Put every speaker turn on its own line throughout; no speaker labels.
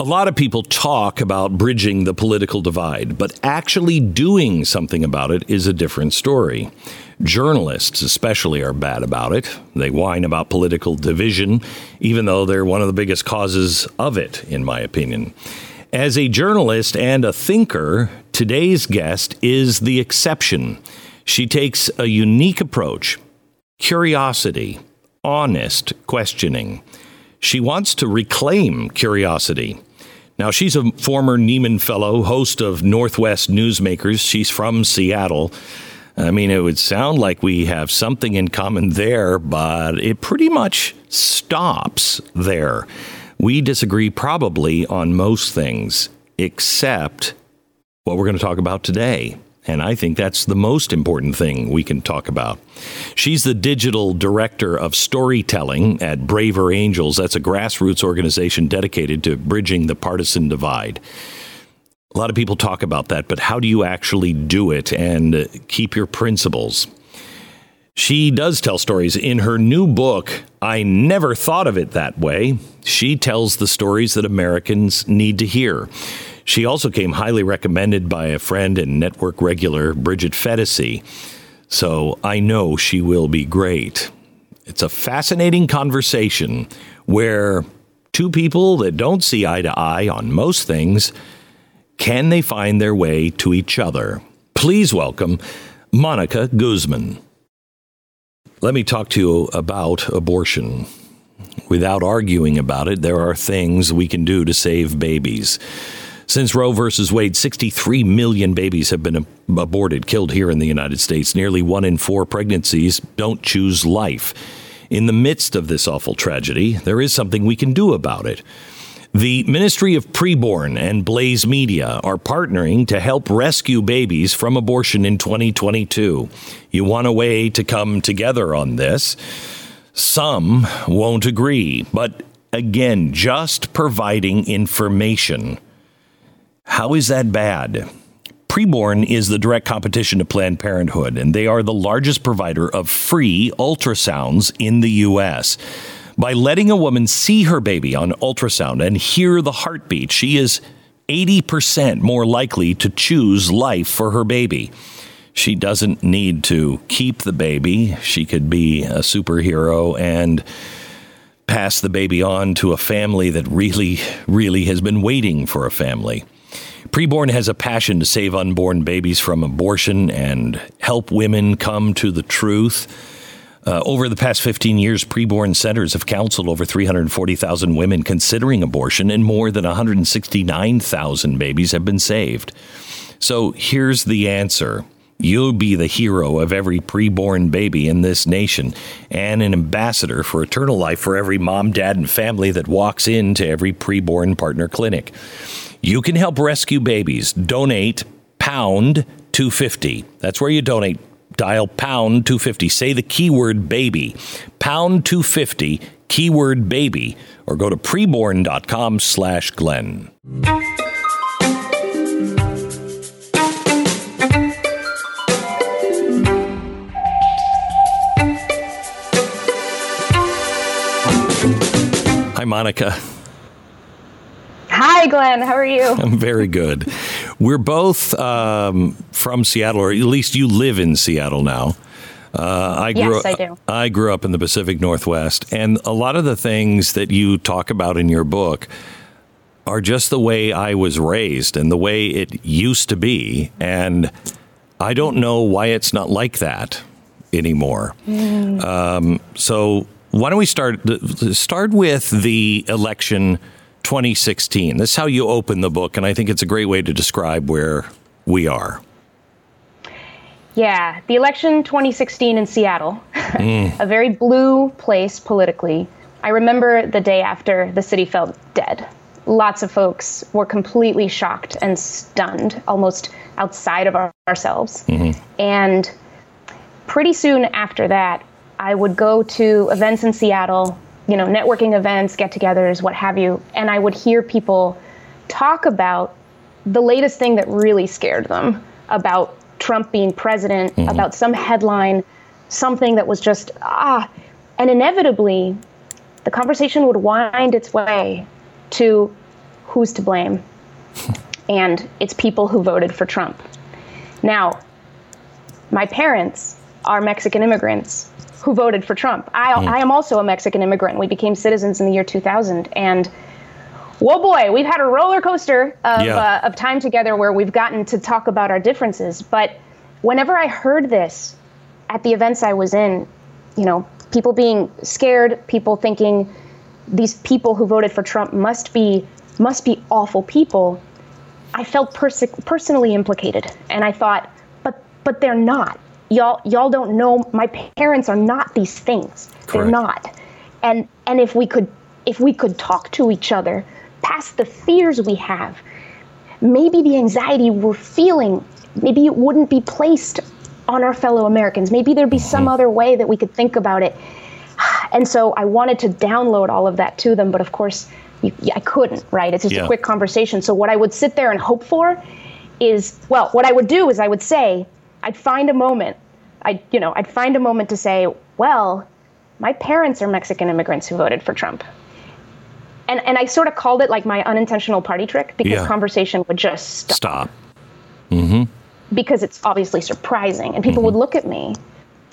A lot of people talk about bridging the political divide, but actually doing something about it is a different story. Journalists, especially, are bad about it. They whine about political division, even though they're one of the biggest causes of it, in my opinion. As a journalist and a thinker, today's guest is the exception. She takes a unique approach curiosity, honest questioning. She wants to reclaim curiosity. Now, she's a former Nieman Fellow, host of Northwest Newsmakers. She's from Seattle. I mean, it would sound like we have something in common there, but it pretty much stops there. We disagree probably on most things, except what we're going to talk about today. And I think that's the most important thing we can talk about. She's the digital director of storytelling at Braver Angels. That's a grassroots organization dedicated to bridging the partisan divide. A lot of people talk about that, but how do you actually do it and keep your principles? She does tell stories. In her new book, I Never Thought of It That Way, she tells the stories that Americans need to hear. She also came highly recommended by a friend and network regular, Bridget Phetasy. So I know she will be great. It's a fascinating conversation where two people that don't see eye to eye on most things can they find their way to each other? Please welcome Monica Guzman. Let me talk to you about abortion. Without arguing about it, there are things we can do to save babies. Since Roe versus Wade, 63 million babies have been aborted, killed here in the United States. Nearly one in four pregnancies don't choose life. In the midst of this awful tragedy, there is something we can do about it. The Ministry of Preborn and Blaze Media are partnering to help rescue babies from abortion in 2022. You want a way to come together on this? Some won't agree, but again, just providing information how is that bad? Preborn is the direct competition to Planned Parenthood, and they are the largest provider of free ultrasounds in the U.S. By letting a woman see her baby on ultrasound and hear the heartbeat, she is 80% more likely to choose life for her baby. She doesn't need to keep the baby. She could be a superhero and pass the baby on to a family that really, really has been waiting for a family. Preborn has a passion to save unborn babies from abortion and help women come to the truth. Uh, over the past 15 years, preborn centers have counseled over 340,000 women considering abortion, and more than 169,000 babies have been saved. So here's the answer. You'll be the hero of every preborn baby in this nation and an ambassador for eternal life for every mom, dad, and family that walks into every preborn partner clinic. You can help rescue babies. Donate pound 250. That's where you donate. Dial pound 250. Say the keyword baby. Pound 250, keyword baby, or go to preborn.com slash Glenn. Hi, Monica.
Hi, Glenn. How are you?
I'm very good. We're both um, from Seattle, or at least you live in Seattle now.
Uh, I grew yes, I do.
I grew up in the Pacific Northwest, and a lot of the things that you talk about in your book are just the way I was raised and the way it used to be, and I don't know why it's not like that anymore. Mm. Um, so why don't we start start with the election 2016. This is how you open the book, and I think it's a great way to describe where we are.
Yeah, the election 2016 in Seattle, mm. a very blue place politically. I remember the day after the city felt dead. Lots of folks were completely shocked and stunned, almost outside of our, ourselves. Mm-hmm. And pretty soon after that, I would go to events in Seattle you know, networking events, get togethers, what have you. And I would hear people talk about the latest thing that really scared them about Trump being president, mm-hmm. about some headline, something that was just, ah. And inevitably, the conversation would wind its way to who's to blame? and it's people who voted for Trump. Now, my parents are Mexican immigrants who voted for Trump. I, mm. I am also a Mexican immigrant. We became citizens in the year 2000. And whoa, boy, we've had a roller coaster of, yeah. uh, of time together where we've gotten to talk about our differences. But whenever I heard this at the events I was in, you know, people being scared, people thinking these people who voted for Trump must be must be awful people. I felt pers- personally implicated, and I thought, but but they're not. Y'all y'all don't know. My parents are not these things. Correct. They're not. And and if we could if we could talk to each other past the fears we have, maybe the anxiety we're feeling, maybe it wouldn't be placed on our fellow Americans. Maybe there'd be some mm-hmm. other way that we could think about it. And so I wanted to download all of that to them, but of course, you, I couldn't, right? It's just yeah. a quick conversation. So what I would sit there and hope for is, well, what I would do is I would say, I'd find a moment. I, you know, I'd find a moment to say, well, my parents are Mexican immigrants who voted for Trump. And, and I sort of called it like my unintentional party trick because yeah. conversation would just stop.
Stop. Mm-hmm
because it's obviously surprising. And people mm-hmm. would look at me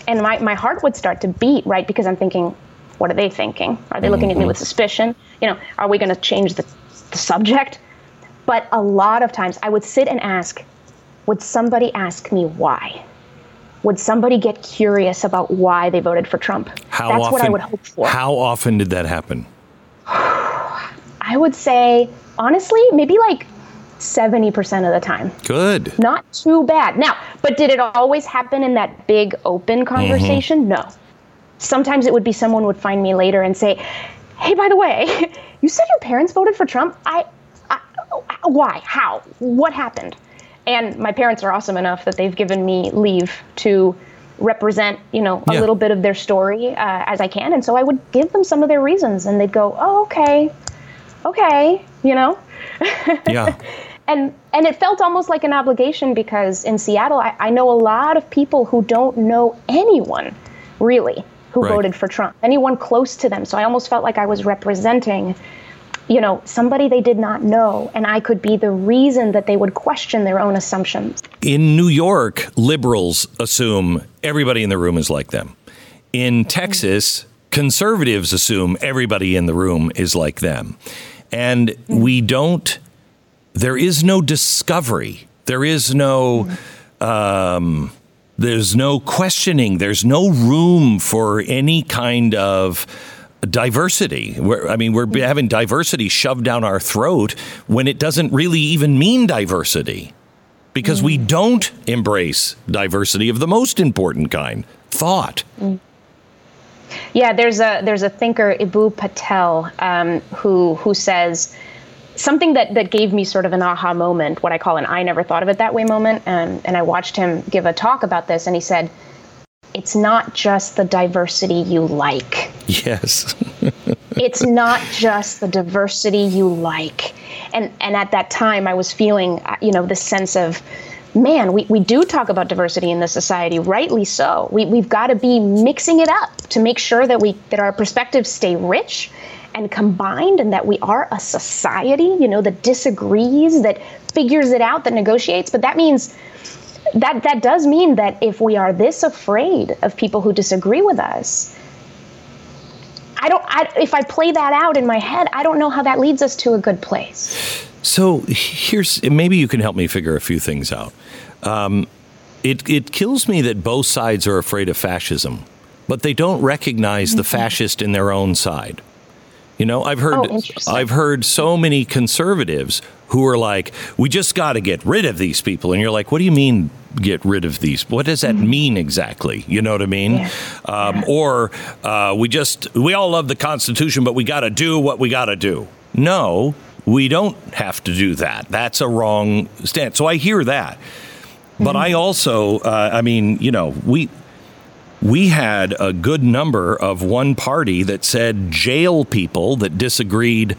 and my, my heart would start to beat, right? Because I'm thinking, what are they thinking? Are they looking mm-hmm. at me mm-hmm. with suspicion? You know, are we going to change the, the subject? But a lot of times I would sit and ask, would somebody ask me why? Would somebody get curious about why they voted for Trump?
How That's often, what I would hope for. How often did that happen?
I would say, honestly, maybe like 70% of the time.
Good.
Not too bad. Now, but did it always happen in that big open mm-hmm. conversation? Mm-hmm. No. Sometimes it would be someone would find me later and say, "Hey, by the way, you said your parents voted for Trump. I, I why? How? What happened?" And my parents are awesome enough that they've given me leave to represent, you know, a yeah. little bit of their story uh, as I can. And so I would give them some of their reasons, and they'd go, "Oh, okay, okay," you know.
yeah.
and and it felt almost like an obligation because in Seattle, I, I know a lot of people who don't know anyone really who right. voted for Trump, anyone close to them. So I almost felt like I was representing, you know, somebody they did not know, and I could be the reason that they would question their own assumptions.
In New York, liberals assume everybody in the room is like them. In Texas, conservatives assume everybody in the room is like them. And we don't there is no discovery. There is no. Um, there's no questioning. There's no room for any kind of diversity. We're, I mean, we're having diversity shoved down our throat when it doesn't really even mean diversity because mm. we don't embrace diversity of the most important kind thought. Mm.
Yeah, there's a there's a thinker Eboo Patel um, who who says something that, that gave me sort of an aha moment, what I call an I never thought of it that way moment. And, and I watched him give a talk about this, and he said, It's not just the diversity you like.
Yes.
it's not just the diversity you like. And, and at that time, I was feeling, uh, you know, this sense of, man, we, we do talk about diversity in this society, rightly so. We, we've got to be mixing it up to make sure that we that our perspectives stay rich and combined and that we are a society, you know, that disagrees, that figures it out, that negotiates. But that means that that does mean that if we are this afraid of people who disagree with us, I don't I, if I play that out in my head, I don't know how that leads us to a good place.
So here's maybe you can help me figure a few things out. Um, it it kills me that both sides are afraid of fascism, but they don't recognize mm-hmm. the fascist in their own side. You know, I've heard oh, I've heard so many conservatives who are like, "We just got to get rid of these people," and you're like, "What do you mean get rid of these? What does that mm-hmm. mean exactly?" You know what I mean? Yeah. Um, yeah. Or uh, we just we all love the Constitution, but we got to do what we got to do. No, we don't have to do that. That's a wrong stance. So I hear that, but mm-hmm. I also, uh, I mean, you know, we we had a good number of one party that said jail people that disagreed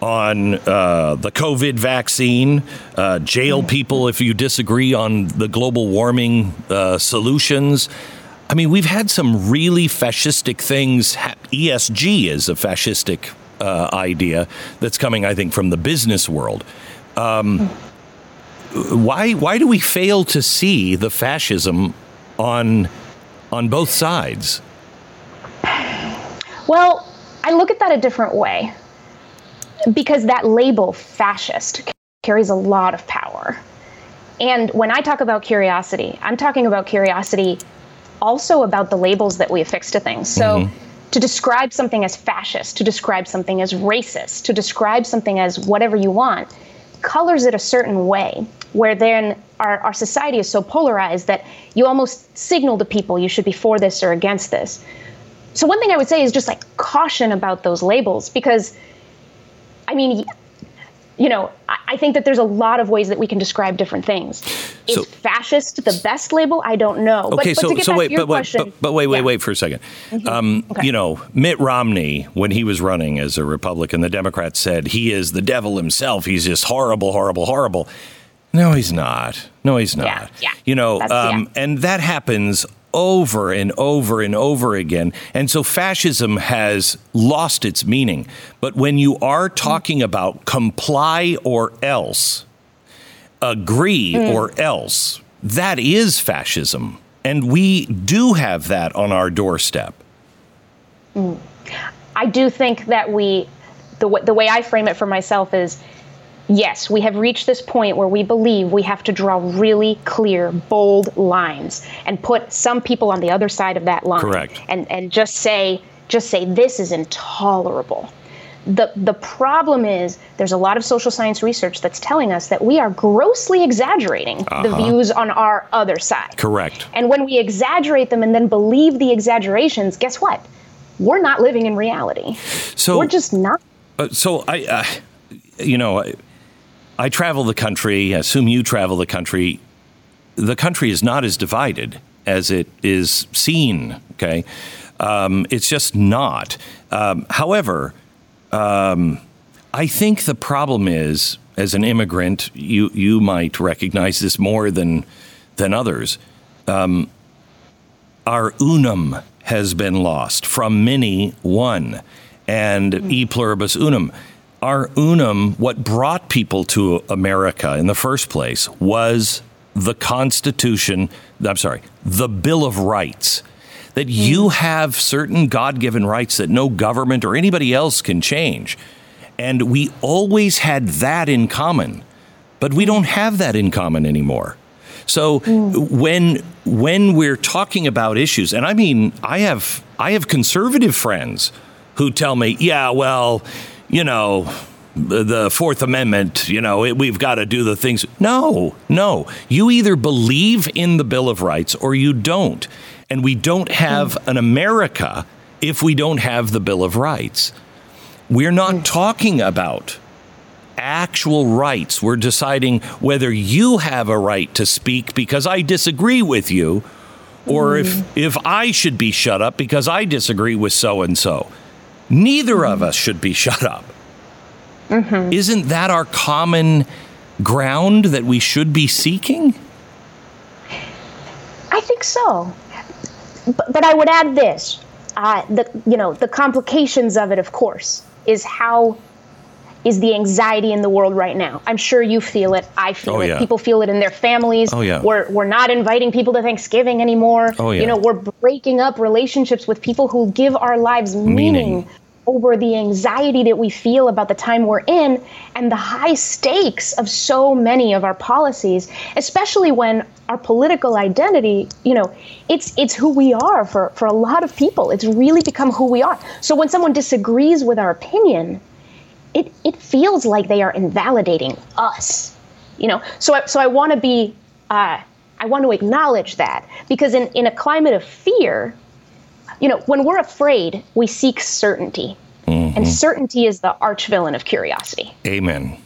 on uh, the COVID vaccine, uh, jail people if you disagree on the global warming uh, solutions. I mean, we've had some really fascistic things. ESG is a fascistic uh, idea that's coming, I think, from the business world. Um, why why do we fail to see the fascism on on both sides?
Well, I look at that a different way because that label fascist carries a lot of power. And when I talk about curiosity, I'm talking about curiosity also about the labels that we affix to things. So mm-hmm. to describe something as fascist, to describe something as racist, to describe something as whatever you want, colors it a certain way where then our, our society is so polarized that you almost signal to people you should be for this or against this. So one thing I would say is just like caution about those labels because I mean you know, I think that there's a lot of ways that we can describe different things. Is so, fascist the best label? I don't know.
Okay, but, so, but so wait, but, question, but, but, wait, wait, yeah. wait for a 2nd mm-hmm. um, okay. You know, Mitt Romney, when he was running as a Republican, the Democrats said he is the devil himself. He's just horrible, horrible, horrible. No, he's not. No, he's not. Yeah, yeah. You know, um, yeah. and that happens over and over and over again. And so fascism has lost its meaning. But when you are talking about comply or else, agree mm. or else, that is fascism. And we do have that on our doorstep.
Mm. I do think that we, the, the way I frame it for myself is yes, we have reached this point where we believe we have to draw really clear, bold lines and put some people on the other side of that line.
Correct.
And and just say just say this is intolerable. The the problem is there's a lot of social science research that's telling us that we are grossly exaggerating uh-huh. the views on our other side.
Correct.
And when we exaggerate them and then believe the exaggerations, guess what? We're not living in reality. So we're just not.
Uh, so I, uh, you know, I travel the country, I assume you travel the country. The country is not as divided as it is seen, okay? Um, it's just not. Um, however, um, I think the problem is, as an immigrant, you, you might recognize this more than, than others. Um, our unum has been lost. From many, one. And e pluribus unum our unum, what brought people to America in the first place was the Constitution, I'm sorry, the Bill of Rights. That you hmm. have certain God given rights that no government or anybody else can change. And we always had that in common, but we don't have that in common anymore. So mm. when when we're talking about issues, and I mean, I have I have conservative friends who tell me, yeah, well, you know, the Fourth Amendment, you know, it, we've got to do the things. No, no. You either believe in the Bill of Rights or you don't. And we don't have an America if we don't have the Bill of Rights. We're not talking about actual rights. We're deciding whether you have a right to speak because I disagree with you or if, mm. if I should be shut up because I disagree with so and so. Neither of us should be shut up. Mm-hmm. Isn't that our common ground that we should be seeking?
I think so. But, but I would add this. Uh, the you know the complications of it, of course, is how is the anxiety in the world right now. I'm sure you feel it. I feel oh, it. Yeah. People feel it in their families.
Oh, yeah.
We're, we're not inviting people to Thanksgiving anymore.
Oh, yeah.
You know, we're breaking up relationships with people who give our lives meaning, meaning over the anxiety that we feel about the time we're in and the high stakes of so many of our policies especially when our political identity you know it's it's who we are for for a lot of people. It's really become who we are. So when someone disagrees with our opinion it it feels like they are invalidating us you know? So I, so I want to be uh, I want to acknowledge that because in, in a climate of fear, you know, when we're afraid, we seek certainty. Mm-hmm. And certainty is the arch villain of curiosity.
Amen.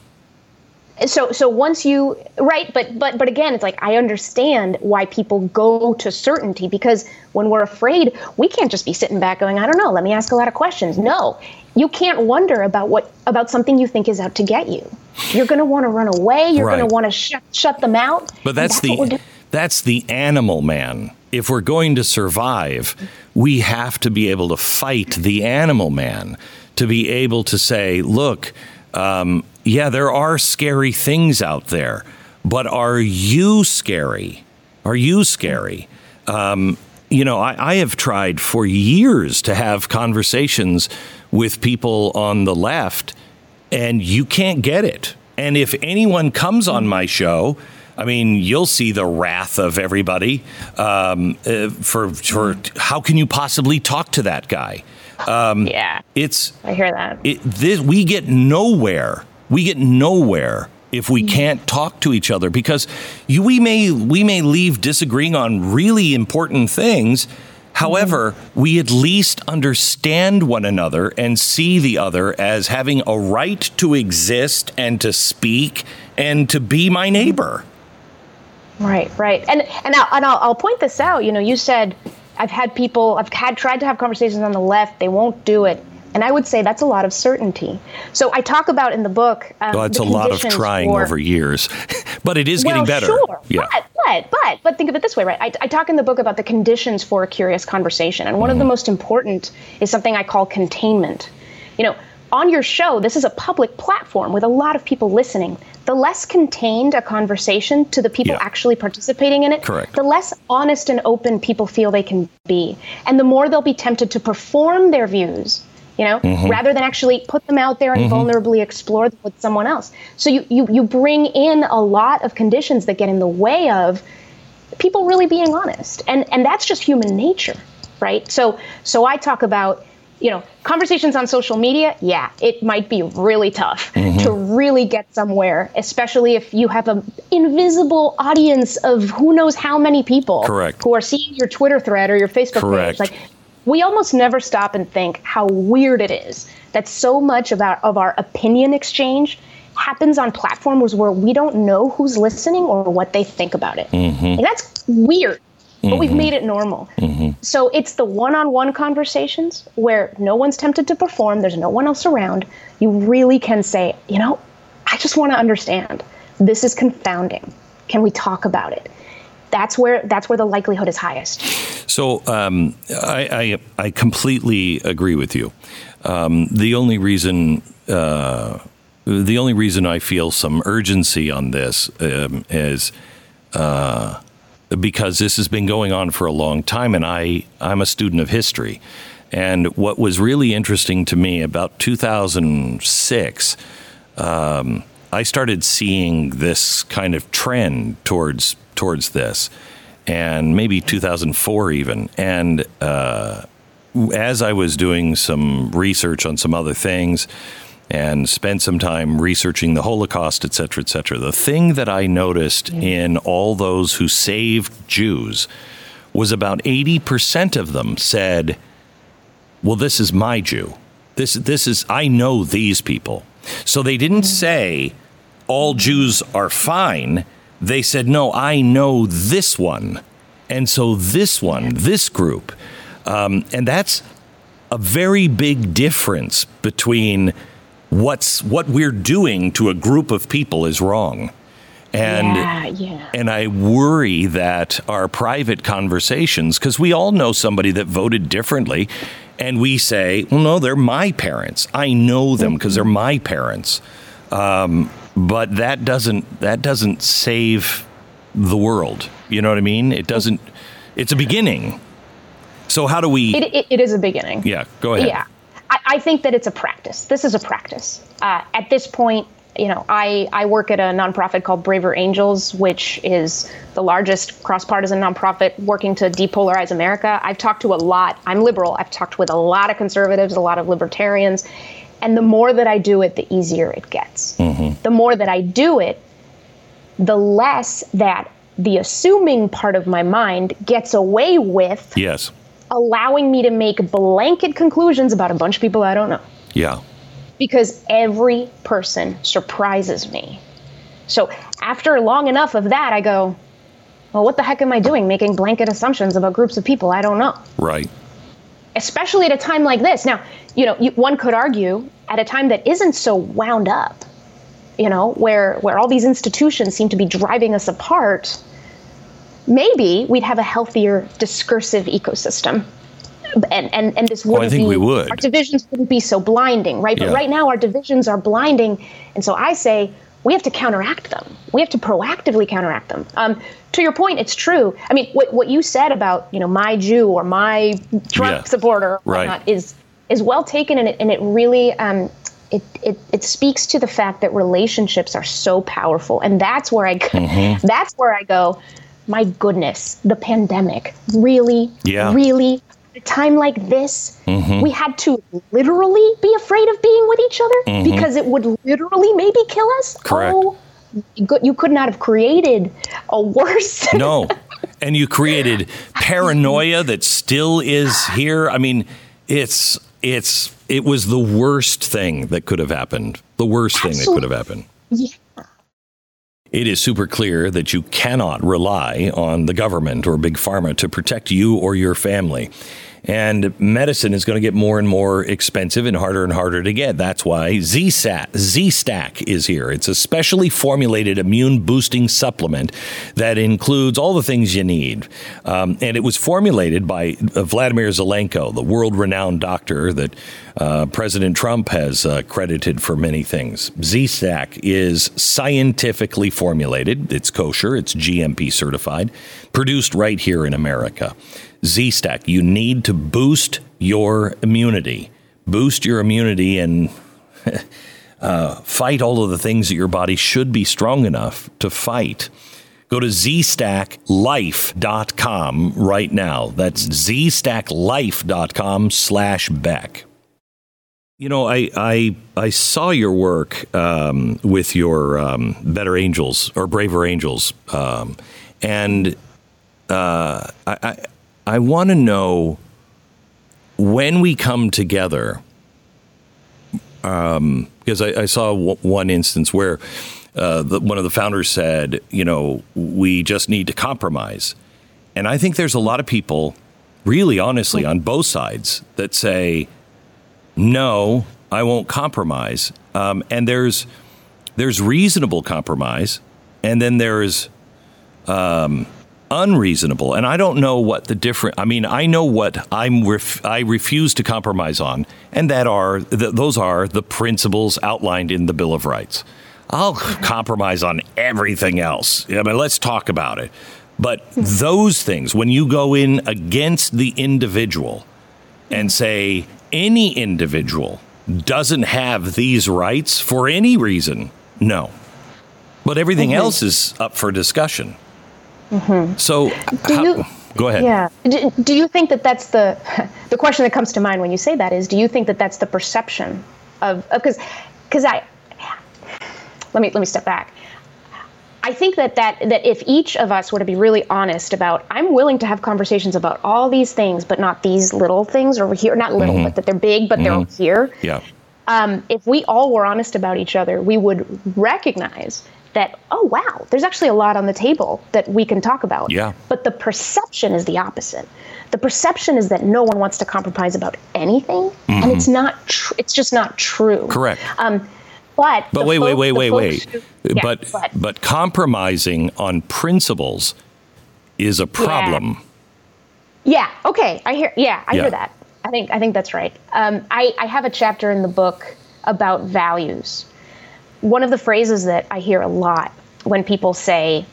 So so once you right, but but but again, it's like I understand why people go to certainty because when we're afraid, we can't just be sitting back going, I don't know, let me ask a lot of questions. No. You can't wonder about what about something you think is out to get you. You're going to want to run away, you're right. going to want to shut shut them out.
But that's, that's the that's the animal man. If we're going to survive, we have to be able to fight the animal man to be able to say, look, um, yeah, there are scary things out there, but are you scary? Are you scary? Um, you know, I, I, have tried for years to have conversations with people on the left, and you can't get it. And if anyone comes on my show, I mean, you'll see the wrath of everybody um, uh, for for how can you possibly talk to that guy?
Um, yeah,
it's
I hear that.
It, this, we get nowhere. We get nowhere if we can't talk to each other because you, we may we may leave disagreeing on really important things. However, we at least understand one another and see the other as having a right to exist and to speak and to be my neighbor.
Right, right, and and I'll, and I'll, I'll point this out. You know, you said I've had people, I've had tried to have conversations on the left, they won't do it. And I would say that's a lot of certainty. So I talk about in the book.
Um, well, it's a lot of trying for, over years, but it is
well,
getting better.
Sure, yeah. But, but, but, but think of it this way, right? I, I talk in the book about the conditions for a curious conversation. And one mm. of the mm-hmm. most important is something I call containment. You know, on your show, this is a public platform with a lot of people listening the less contained a conversation to the people yeah. actually participating in it,
Correct.
the less honest and open people feel they can be. And the more they'll be tempted to perform their views, you know, mm-hmm. rather than actually put them out there and mm-hmm. vulnerably explore them with someone else. So you, you, you bring in a lot of conditions that get in the way of people really being honest. And, and that's just human nature, right? So, so I talk about you know, conversations on social media, yeah, it might be really tough mm-hmm. to really get somewhere, especially if you have an invisible audience of who knows how many people
Correct.
who are seeing your Twitter thread or your Facebook
Correct.
page. Like, we almost never stop and think how weird it is that so much of our, of our opinion exchange happens on platforms where we don't know who's listening or what they think about it. Mm-hmm. And that's weird but mm-hmm. we've made it normal. Mm-hmm. So it's the one on one conversations where no one's tempted to perform, there's no one else around. You really can say, you know, I just want to understand. This is confounding. Can we talk about it? That's where that's where the likelihood is highest.
So um, I, I, I completely agree with you. Um, the only reason uh, the only reason I feel some urgency on this um, is uh, because this has been going on for a long time, and I, I'm a student of history. And what was really interesting to me about 2006, um, I started seeing this kind of trend towards towards this, and maybe 2004 even. And uh, as I was doing some research on some other things, and spent some time researching the Holocaust, et cetera, et cetera. The thing that I noticed in all those who saved Jews was about 80% of them said, Well, this is my Jew. This, this is, I know these people. So they didn't say all Jews are fine. They said, No, I know this one. And so this one, this group. Um, and that's a very big difference between what's what we're doing to a group of people is wrong. And
yeah, yeah.
and I worry that our private conversations, because we all know somebody that voted differently, and we say, well, no, they're my parents. I know them because they're my parents. Um, but that doesn't that doesn't save the world. You know what I mean? It doesn't. It's a beginning. So how do we?
it, it, it is a beginning.
Yeah, go ahead.
Yeah. I, I think that it's a practice. This is a practice. Uh, at this point, you know, I, I work at a nonprofit called Braver Angels, which is the largest cross partisan nonprofit working to depolarize America. I've talked to a lot, I'm liberal, I've talked with a lot of conservatives, a lot of libertarians. And the more that I do it, the easier it gets. Mm-hmm. The more that I do it, the less that the assuming part of my mind gets away with
yes
allowing me to make blanket conclusions about a bunch of people I don't know.
Yeah.
Because every person surprises me. So after long enough of that, I go, well, what the heck am I doing making blanket assumptions about groups of people I don't know?
Right.
Especially at a time like this. Now, you know, you, one could argue at a time that isn't so wound up, you know, where where all these institutions seem to be driving us apart maybe we'd have a healthier discursive ecosystem. and and, and this wouldn't
well, I think
be,
we would.
our divisions wouldn't be so blinding, right? But
Yeah.
right now our divisions are blinding, and so I say we have to counteract them. We have to proactively counteract them. Um, to your point, it's true. I mean, what what you said about you know my Jew or my Trump
Yeah.
supporter
Right.
whatnot is is well taken, and it and it really. Um, it, it, it speaks to the fact that relationships are so powerful and that's where i go,
Mm-hmm.
that's where i go my goodness the pandemic really
Yeah.
really at a time like this
Mm-hmm.
we had to literally be afraid of being with each other because it would literally maybe kill us
Mm-hmm. Correct.
oh you could, not have created a worse
No. And you created paranoia that still is here. I mean, it's it's it was the worst thing that could have happened. The worst thing that could have happened.
Yeah.
It is super clear that you cannot rely on the government or big pharma to protect you or your family. And medicine is going to get more and more expensive and harder and harder to get. That's why ZSAT, Z-Stack is here. It's a specially formulated immune boosting supplement that includes all the things you need. Um, and it was formulated by uh, Vladimir Zelenko, the world renowned doctor that uh, President Trump has uh, credited for many things. Z-Stack is scientifically formulated. It's kosher. It's GMP certified, produced right here in America. Z-Stack, you need to boost your immunity. Boost your immunity and uh, fight all of the things that your body should be strong enough to fight. Go to zstacklife.com right now. That's zstacklife.com slash Beck. You know, I, I, I saw your work um, with your um, Better Angels or Braver Angels. Um, and uh, I, I, I want to know when we come together, um, because I, I saw w- one instance where uh, the, one of the founders said, you know, we just need to compromise. And I think there's a lot of people, really honestly, on both sides that say, no, I won't compromise. Um, and there's there's reasonable compromise, and then there's um, unreasonable. And I don't know what the different. I mean, I know what I'm. Ref, I refuse to compromise on, and that are th- those are the principles outlined in the Bill of Rights. I'll compromise on everything else. I mean, let's talk about it. But those things, when you go in against the individual and say any individual doesn't have these rights for any reason, no. But everything else is up for discussion. Mm-hmm. So, how-
you-
go ahead.
Yeah. Do, do you think that that's the the question that comes to mind when you say that is do you think that that's the perception of because because I let me let me step back. I think that, that that if each of us were to be really honest about, I'm willing to have conversations about all these things, but not these little things over here. Not little, mm-hmm. but that they're big, but they're mm-hmm. here.
Yeah.
Um, if we all were honest about each other, we would recognize that, oh, wow, there's actually a lot on the table that we can talk about.
Yeah.
But the perception is the opposite. The perception is that no one wants to compromise about anything, and it's not. Tr- it's just not true.
Mm-hmm. Correct.
Um, but
But wait, wait,
folk-
wait, wait, wait.
who- yeah,
but but compromising on principles is a problem.
Yeah. Okay. I hear. Yeah, I
Yeah.
hear that. I think. I think that's right. Um, I, I have a chapter in the book about values. One of the phrases that I hear a lot when people say,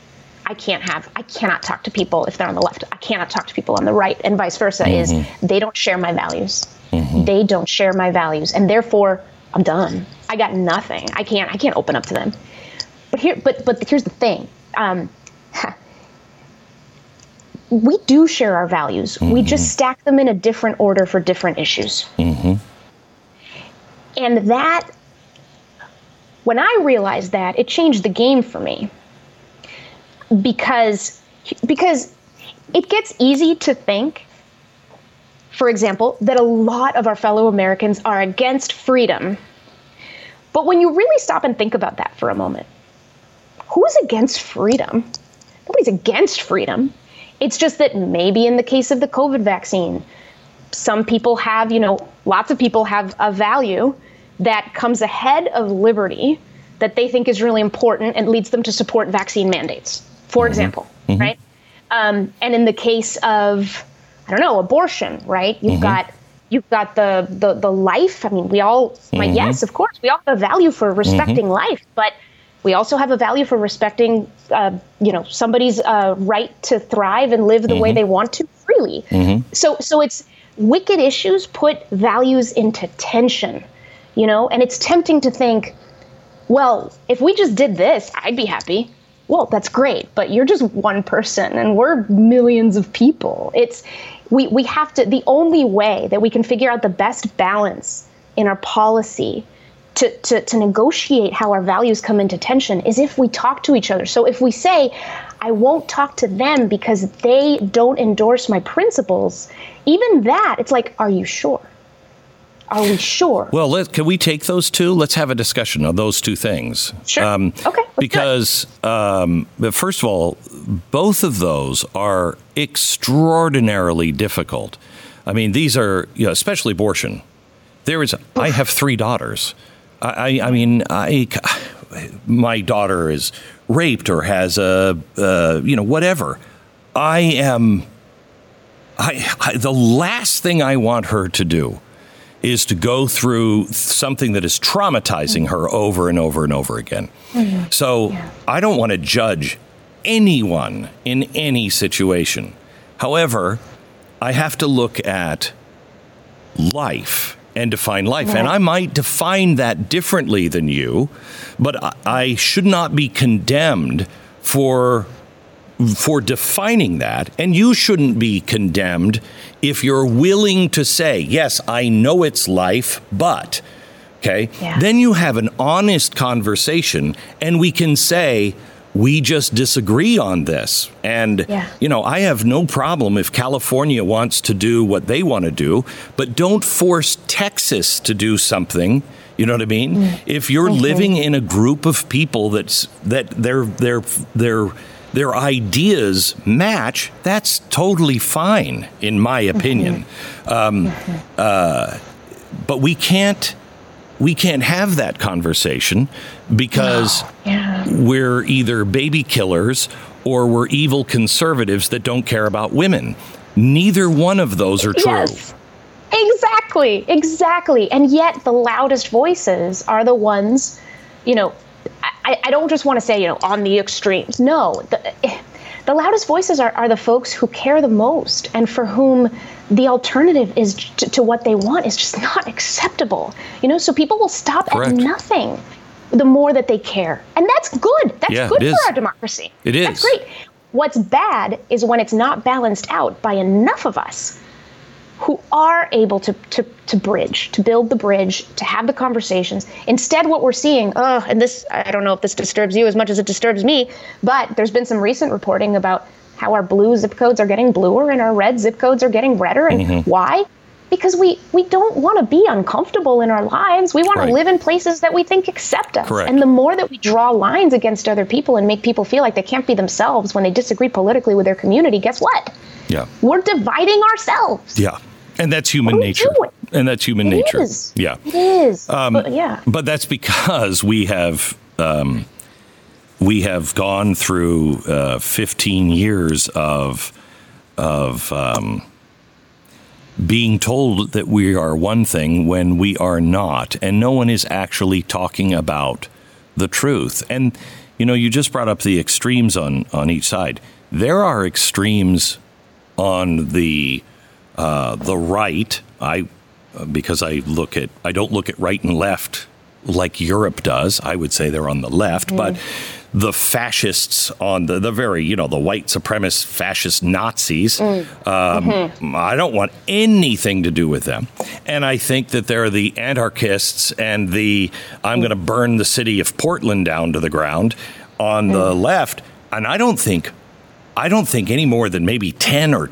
"I can't have. I cannot talk to people if they're on the left. I cannot talk to people on the right, and vice versa," is mm-hmm. they don't share my values. Mm-hmm. They don't share my values, and therefore I'm done. I got nothing. I can't. I can't open up to them. But here. But but here's the thing. Um, we do share our values. We mm-hmm. just stack them in a different order for different issues. And that, when I realized that, it changed the game for me. Because, because it gets easy to think, for example, that a lot of our fellow Americans are against freedom. But when you really stop and think about that for a moment, who's against freedom? Nobody's against freedom. It's just that maybe in the case of the COVID vaccine, some people have, you know, lots of people have a value that comes ahead of liberty that they think is really important and leads them to support vaccine mandates, for example, right? Um, and in the case of I don't know, abortion, right? You've mm-hmm. got you've got the, the the life. I mean, we all mm-hmm. yes, of course, we all have a value for respecting mm-hmm. life, but we also have a value for respecting, uh, you know, somebody's uh, right to thrive and live the way mm-hmm. they want to freely. Mm-hmm. So, so it's wicked issues put values into tension, you know, and it's tempting to think, well, if we just did this, I'd be happy well, that's great, but you're just one person and we're millions of people. It's we we have to the only way that we can figure out the best balance in our policy to, to, to negotiate how our values come into tension is if we talk to each other. So if we say, I won't talk to them because they don't endorse my principles, even that, it's like, are you sure? Are we sure?
Well, let, can we take those two? Let's have a discussion on those two things.
Sure. Um, okay.
Because, um, first of all, both of those are extraordinarily difficult. I mean, these are, you know, especially abortion. There is, I have three daughters. I, I mean, I, my daughter is raped or has a, uh, you know, whatever. I am, I, I, the last thing I want her to do is to go through something that is traumatizing her over and over and over again. Mm-hmm. So yeah. I don't want to judge anyone in any situation. However, I have to look at life and define life. Right. And I might define that differently than you, but I should not be condemned for for defining that, and you shouldn't be condemned if you're willing to say, Yes, I know it's life, but, okay, yeah. then you have an honest conversation, and we can say, we just disagree on this. And, yeah. you know, I have no problem if California wants to do what they want to do, but don't force Texas to do something. You know what I mean? Mm. If you're mm-hmm. living in a group of people that's that they're they're they're their ideas match, that's totally fine, in my mm-hmm. opinion. Mm-hmm. Um, mm-hmm. Uh, but we can't we can't have that conversation because no. yeah. we're either baby killers or we're evil conservatives that don't care about women. Neither one of those are true. Yes.
Exactly, exactly. And yet the loudest voices are the ones, you know, I, I don't just want to say, you know, on the extremes. No, the, eh, the loudest voices are, are the folks who care the most and for whom the alternative is to, to what they want is just not acceptable. You know, so people will stop Correct. at nothing the more that they care. And that's good. That's yeah, good for our democracy.
It is.
That's great. What's bad is when it's not balanced out by enough of us who are able to, to, to bridge, to build the bridge, to have the conversations. Instead, what we're seeing, oh, and this, I don't know if this disturbs you as much as it disturbs me, but there's been some recent reporting about how our blue zip codes are getting bluer and our red zip codes are getting redder. And mm-hmm. why? Because we, we don't want to be uncomfortable in our lives. We want right. to live in places that we think accept us.
Correct.
And the more that we draw lines against other people and make people feel like they can't be themselves when they disagree politically with their community, guess what?
Yeah.
We're dividing ourselves.
Yeah. And that's human nature. And that's human
it
nature.
Is.
Yeah.
It is. Um, but, yeah.
But that's because we have um, we have gone through uh, 15 years of of um, being told that we are one thing when we are not, and no one is actually talking about the truth. And you know, you just brought up the extremes on on each side. There are extremes on the uh, the right, I because I look at I don't look at right and left like Europe does. I would say they're on the left, mm. but the fascists on the, the very, you know, the white supremacist fascist Nazis. Mm. Um, mm-hmm. I don't want anything to do with them. And I think that they're the anarchists and the I'm going to burn the city of Portland down to the ground on mm. the left. And I don't think, I don't think any more than maybe 10 or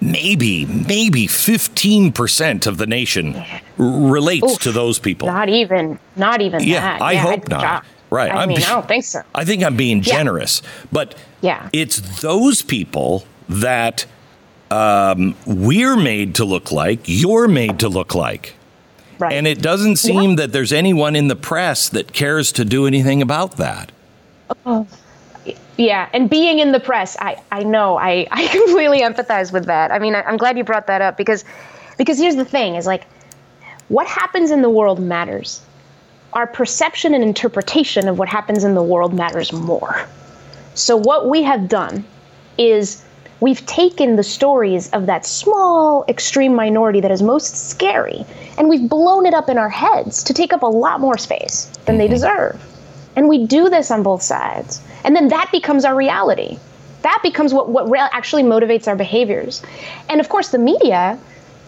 maybe maybe 15% of the nation relates Oof, to those people.
Not even not even
yeah
that.
i yeah, hope I'd not. right
i
I'm
mean i don't think so.
I think i'm being generous yeah. but
yeah.
it's those people that um, we're made to look like you're made to look like. Right. and it doesn't seem yeah. that there's anyone in the press that cares to do anything about that.
Oh Yeah, and being in the press, I, I know, I, I completely empathize with that. I mean, I, I'm glad you brought that up because because here's the thing is like what happens in the world matters. Our perception and interpretation of what happens in the world matters more. So what we have done is we've taken the stories of that small extreme minority that is most scary and we've blown it up in our heads to take up a lot more space than they mm-hmm. deserve. And we do this on both sides. And then that becomes our reality. That becomes what, what actually motivates our behaviors. And of course, the media,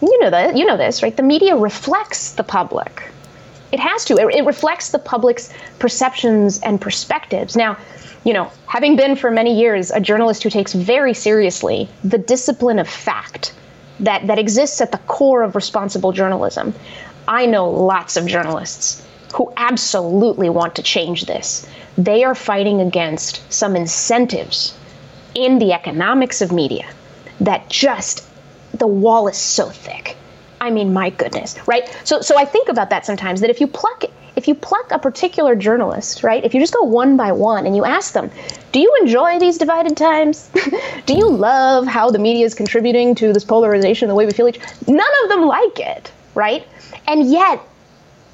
you know that, you know this, right? The media reflects the public. It has to. It, it reflects the public's perceptions and perspectives. Now, you know, having been for many years a journalist who takes very seriously the discipline of fact that, that exists at the core of responsible journalism, I know lots of journalists who absolutely want to change this. They are fighting against some incentives in the economics of media that just the wall is so thick. I mean, my goodness, right? So, so I think about that sometimes. That if you pluck if you pluck a particular journalist, right, if you just go one by one and you ask them, do you enjoy these divided times? do you love how the media is contributing to this polarization, the way we feel each? None of them like it, right? And yet,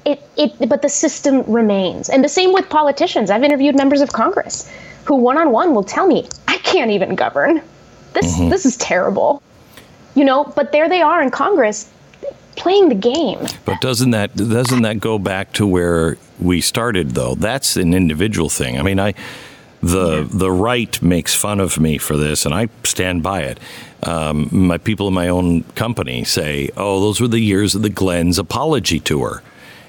it, it, but the system remains. And the same with politicians. I've interviewed members of Congress who one on one will tell me, I can't even govern. This, mm-hmm. this is terrible. You know, but there they are in Congress playing the game.
But doesn't that doesn't that go back to where we started though? That's an individual thing. I mean, I the yeah. the right makes fun of me for this, and I stand by it. Um, my people in my own company say, "Oh, those were the years of the Glenn's apology tour,"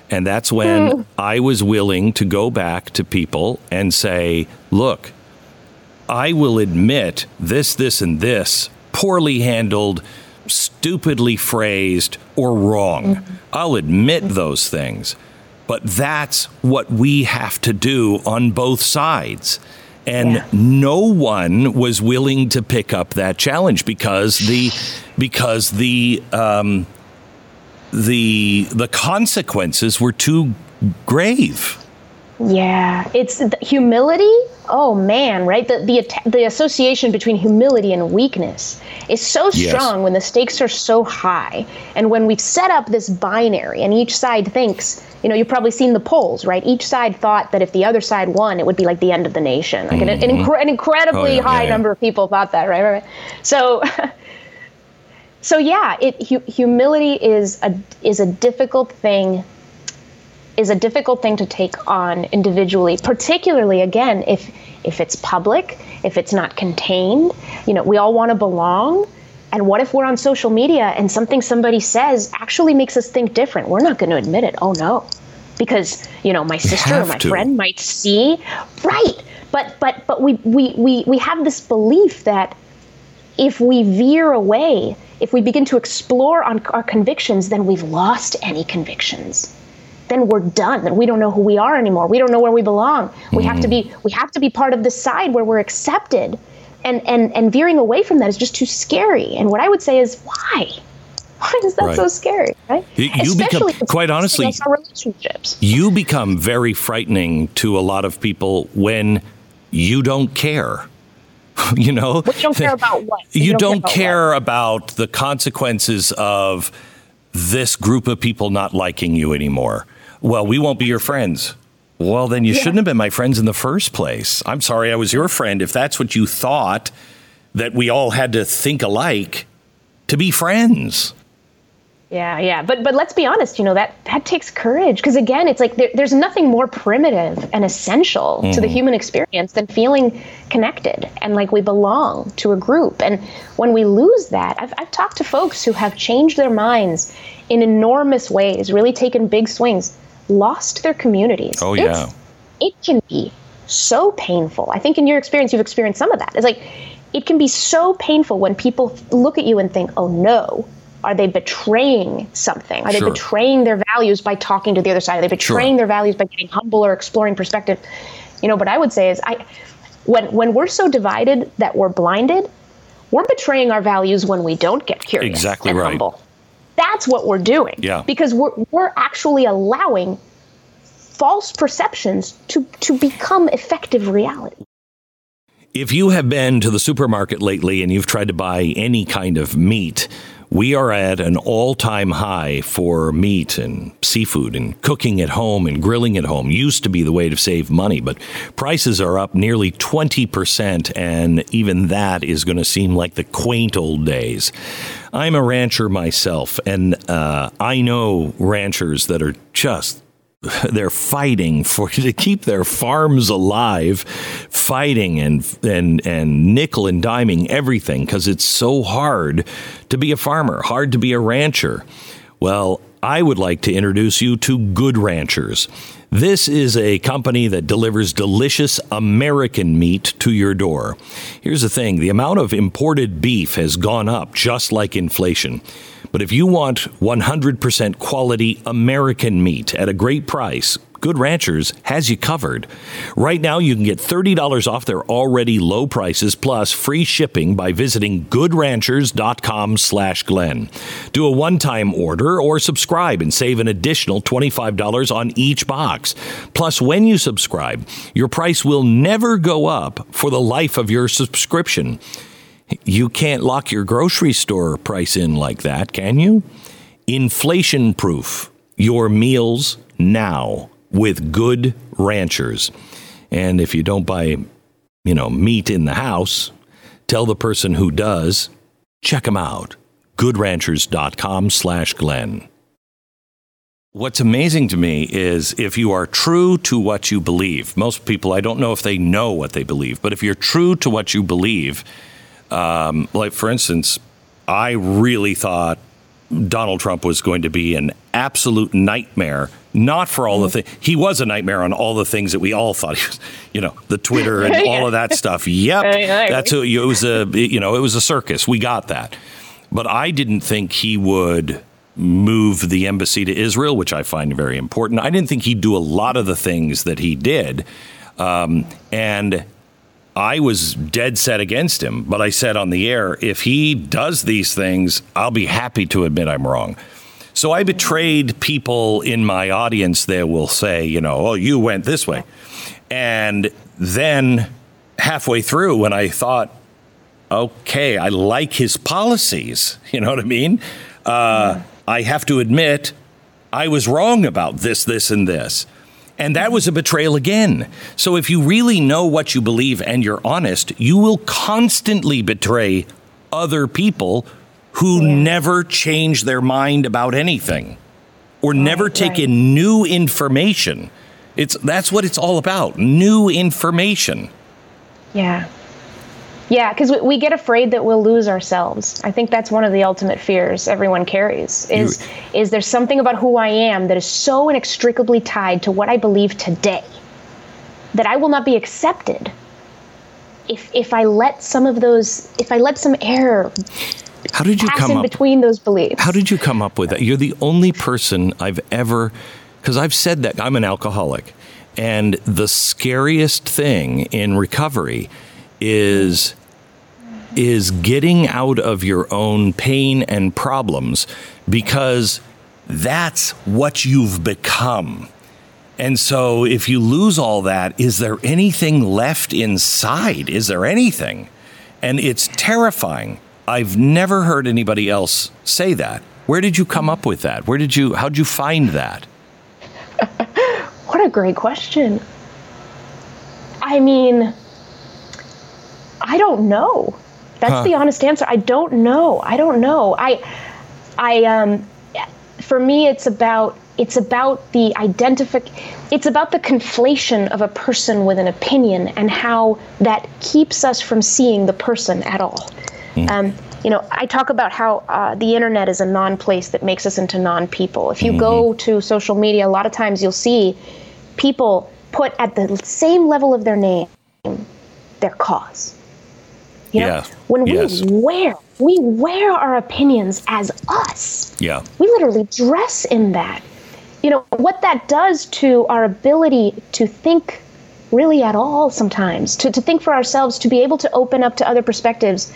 and that's when mm. I was willing to go back to people and say, "Look, I will admit this, this, and this poorly handled." stupidly phrased, or wrong. Mm-hmm. I'll admit those things. But that's what we have to do on both sides. And yeah. no one was willing to pick up that challenge because the because the um, the the consequences were too grave.
Yeah, it's humility. Oh man, right? The the the association between humility and weakness is so strong yes. when the stakes are so high, and when we've set up this binary, and each side thinks, you know, you've probably seen the polls, right? Each side thought that if the other side won, it would be like the end of the nation. Like mm-hmm. an, an, mm-hmm. incre- an, incredibly oh, yeah, high yeah, yeah. number of people thought that, right? Right. right. So. so yeah, it hu- humility is a is a difficult thing is a difficult thing to take on individually, particularly again if if it's public, if it's not contained. You know, we all want to belong. And what if we're on social media and something somebody says actually makes us think different? We're not going to admit it. Oh no. Because, you know, my sister or my to. friend might see. Right. But but but we, we we we have this belief that if we veer away, if we begin to explore on our convictions, then we've lost any convictions then we're done. Then we don't know who we are anymore. We don't know where we belong. We mm have to be we have to be part of the side where we're accepted. And and and veering away from that is just too scary. And what I would say is why? Why is that right. so scary? Right?
You, you become quite honestly relationships. You become very frightening to a lot of people when you don't care. you know,
you don't care about what
you, you don't, don't, care, care about the consequences of this group of people not liking you anymore well, we won't be your friends. Well, then you yeah. shouldn't have been my friends in the first place. I'm sorry I was your friend if that's what you thought that we all had to think alike to be friends.
Yeah, yeah, but but let's be honest. You know that that takes courage because again, it's like there, there's nothing more primitive and essential mm-hmm. to the mm-hmm. human experience than feeling connected and like we belong to a group. And when we lose that, I've I've talked to folks who have changed their minds in enormous ways, really taken big swings lost their communities.
Oh, yeah.
It's, it can be so painful. I think in your experience, you've experienced some of that. It's like, it can be so painful when people look at you and think, oh no, are they betraying something? Are they betraying their values by talking to the other side? Are they betraying sure. their values by getting humble or exploring perspective? You know, what I would say is, I, when when we're so divided that we're blinded, we're betraying our values when we don't get curious
exactly
and
right.
humble. That's what we're doing.
Yeah.
Because we're we're actually allowing false perceptions to to become effective reality.
If you have been to the supermarket lately and you've tried to buy any kind of meat, we are at an all time high for meat and seafood and cooking at home and grilling at home. Used to be the way to save money, but prices are up nearly 20%, and even that is going to seem like the quaint old days. I'm a rancher myself, and uh, I know ranchers that are just they're fighting for to keep their farms alive, fighting and and and nickel and diming everything because it's so hard to be a farmer, hard to be a rancher. Well, I would like to introduce you to Good Ranchers. This is a company that delivers delicious American meat to your door. Here's the thing the amount of imported beef has gone up just like inflation. But if you want 100% quality American meat at a great price, Good Ranchers has you covered. Right now, you can get $30 off their already low prices plus free shipping by visiting goodranchers.com slash Glenn. Do a one-time order or subscribe and save an additional $25 on each box. Plus, when you subscribe, your price will never go up for the life of your subscription. You can't lock your grocery store price in like that, can you? Inflation proof your meals now with good ranchers. And if you don't buy, you know, meat in the house, tell the person who does, check them out. goodranchers.com slash Glenn. What's amazing to me is if you are true to what you believe, most people, I don't know if they know what they believe, but if you're true to what you believe, um, like, for instance, I really thought Donald Trump was going to be an absolute nightmare. Not for all the things he was a nightmare on all the things that we all thought he was, you know, the Twitter and yeah. all of that stuff. Yep, that's who, it was a you know it was a circus. We got that, but I didn't think he would move the embassy to Israel, which I find very important. I didn't think he'd do a lot of the things that he did, um, and I was dead set against him, but I said on the air, if he does these things, I'll be happy to admit I'm wrong. So I betrayed people in my audience that will say, you know, oh, you went this way. And then halfway through, when I thought, okay, I like his policies, you know what I mean? Uh, I have to admit, I was wrong about this, this, and this. And that was a betrayal again. So if you really know what you believe and you're honest, you will constantly betray other people who yeah. never change their mind about anything or right, never take right. in new information. It's that's what it's all about, new information.
Yeah. Yeah, because we we, get afraid that we'll lose ourselves. I think that's one of the ultimate fears everyone carries. Is you, is there something about who I am that is so inextricably tied to what I believe today that I will not be accepted if if I let some of those if I let some error
how did you come
in
up
between those beliefs?
How did you come up with that? You're the only person I've ever because I've said that I'm an alcoholic, and the scariest thing in recovery is is getting out of your own pain and problems because that's what you've become. And so if you lose all that, is there anything left inside? Is there anything? And it's terrifying. I've never heard anybody else say that. Where did you come up with that? Where did you how did you find that?
what a great question. I mean, I don't know. That's huh. the honest answer. I don't know. I don't know. I, I, um, for me, it's about it's about the identific it's about the conflation of a person with an opinion and how that keeps us from seeing the person at all mm. um, you know i talk about how uh, the internet is a non-place that makes us into non-people if you mm-hmm. go to social media a lot of times you'll see people put at the same level of their name their cause you know, when we yes. wear we wear our opinions as us.
Yeah.
We literally dress in that. You know, what that does to our ability to think really at all sometimes, to, to think for ourselves, to be able to open up to other perspectives,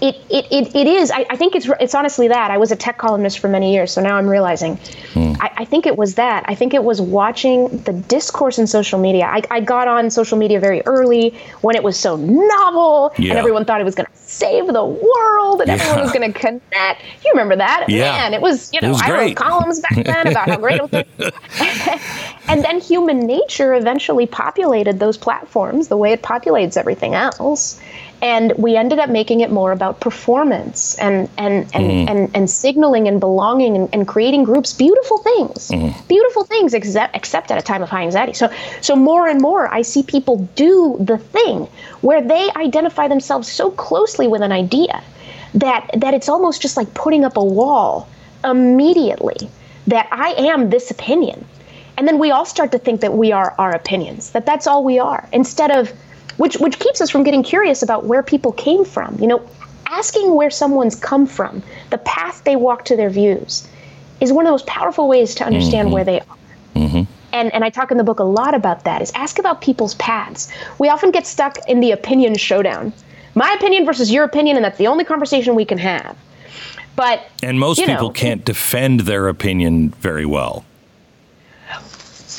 it, it, it, it is. I, I, think it's it's honestly that. I was a tech columnist for many years, so now I'm realizing. Hmm. I, I, think it was that. I think it was watching the discourse in social media. I, I got on social media very early when it was so novel, yeah. and everyone thought it was going to save the world, and yeah. everyone was going to connect. You remember that?
Yeah.
Man, it was. You know, was I wrote columns back then about how great it was. and then human nature eventually populated those platforms the way it populates everything else and we ended up making it more about performance and and and mm-hmm. and, and, signaling and belonging and, and creating groups beautiful things mm-hmm. beautiful things except except at a time of high anxiety so so more and more i see people do the thing where they identify themselves so closely with an idea that that it's almost just like putting up a wall immediately that i am this opinion and then we all start to think that we are our opinions that that's all we are instead of which which keeps us from getting curious about where people came from. You know, asking where someone's come from, the path they walk to their views, is one of the most powerful ways to understand mm-hmm. where they are. Mm-hmm. And, and I talk in the book a lot about that is ask about people's paths. We often get stuck in the opinion showdown. My opinion versus your opinion, and that's the only conversation we can have. But
And most people know, can't defend their opinion very well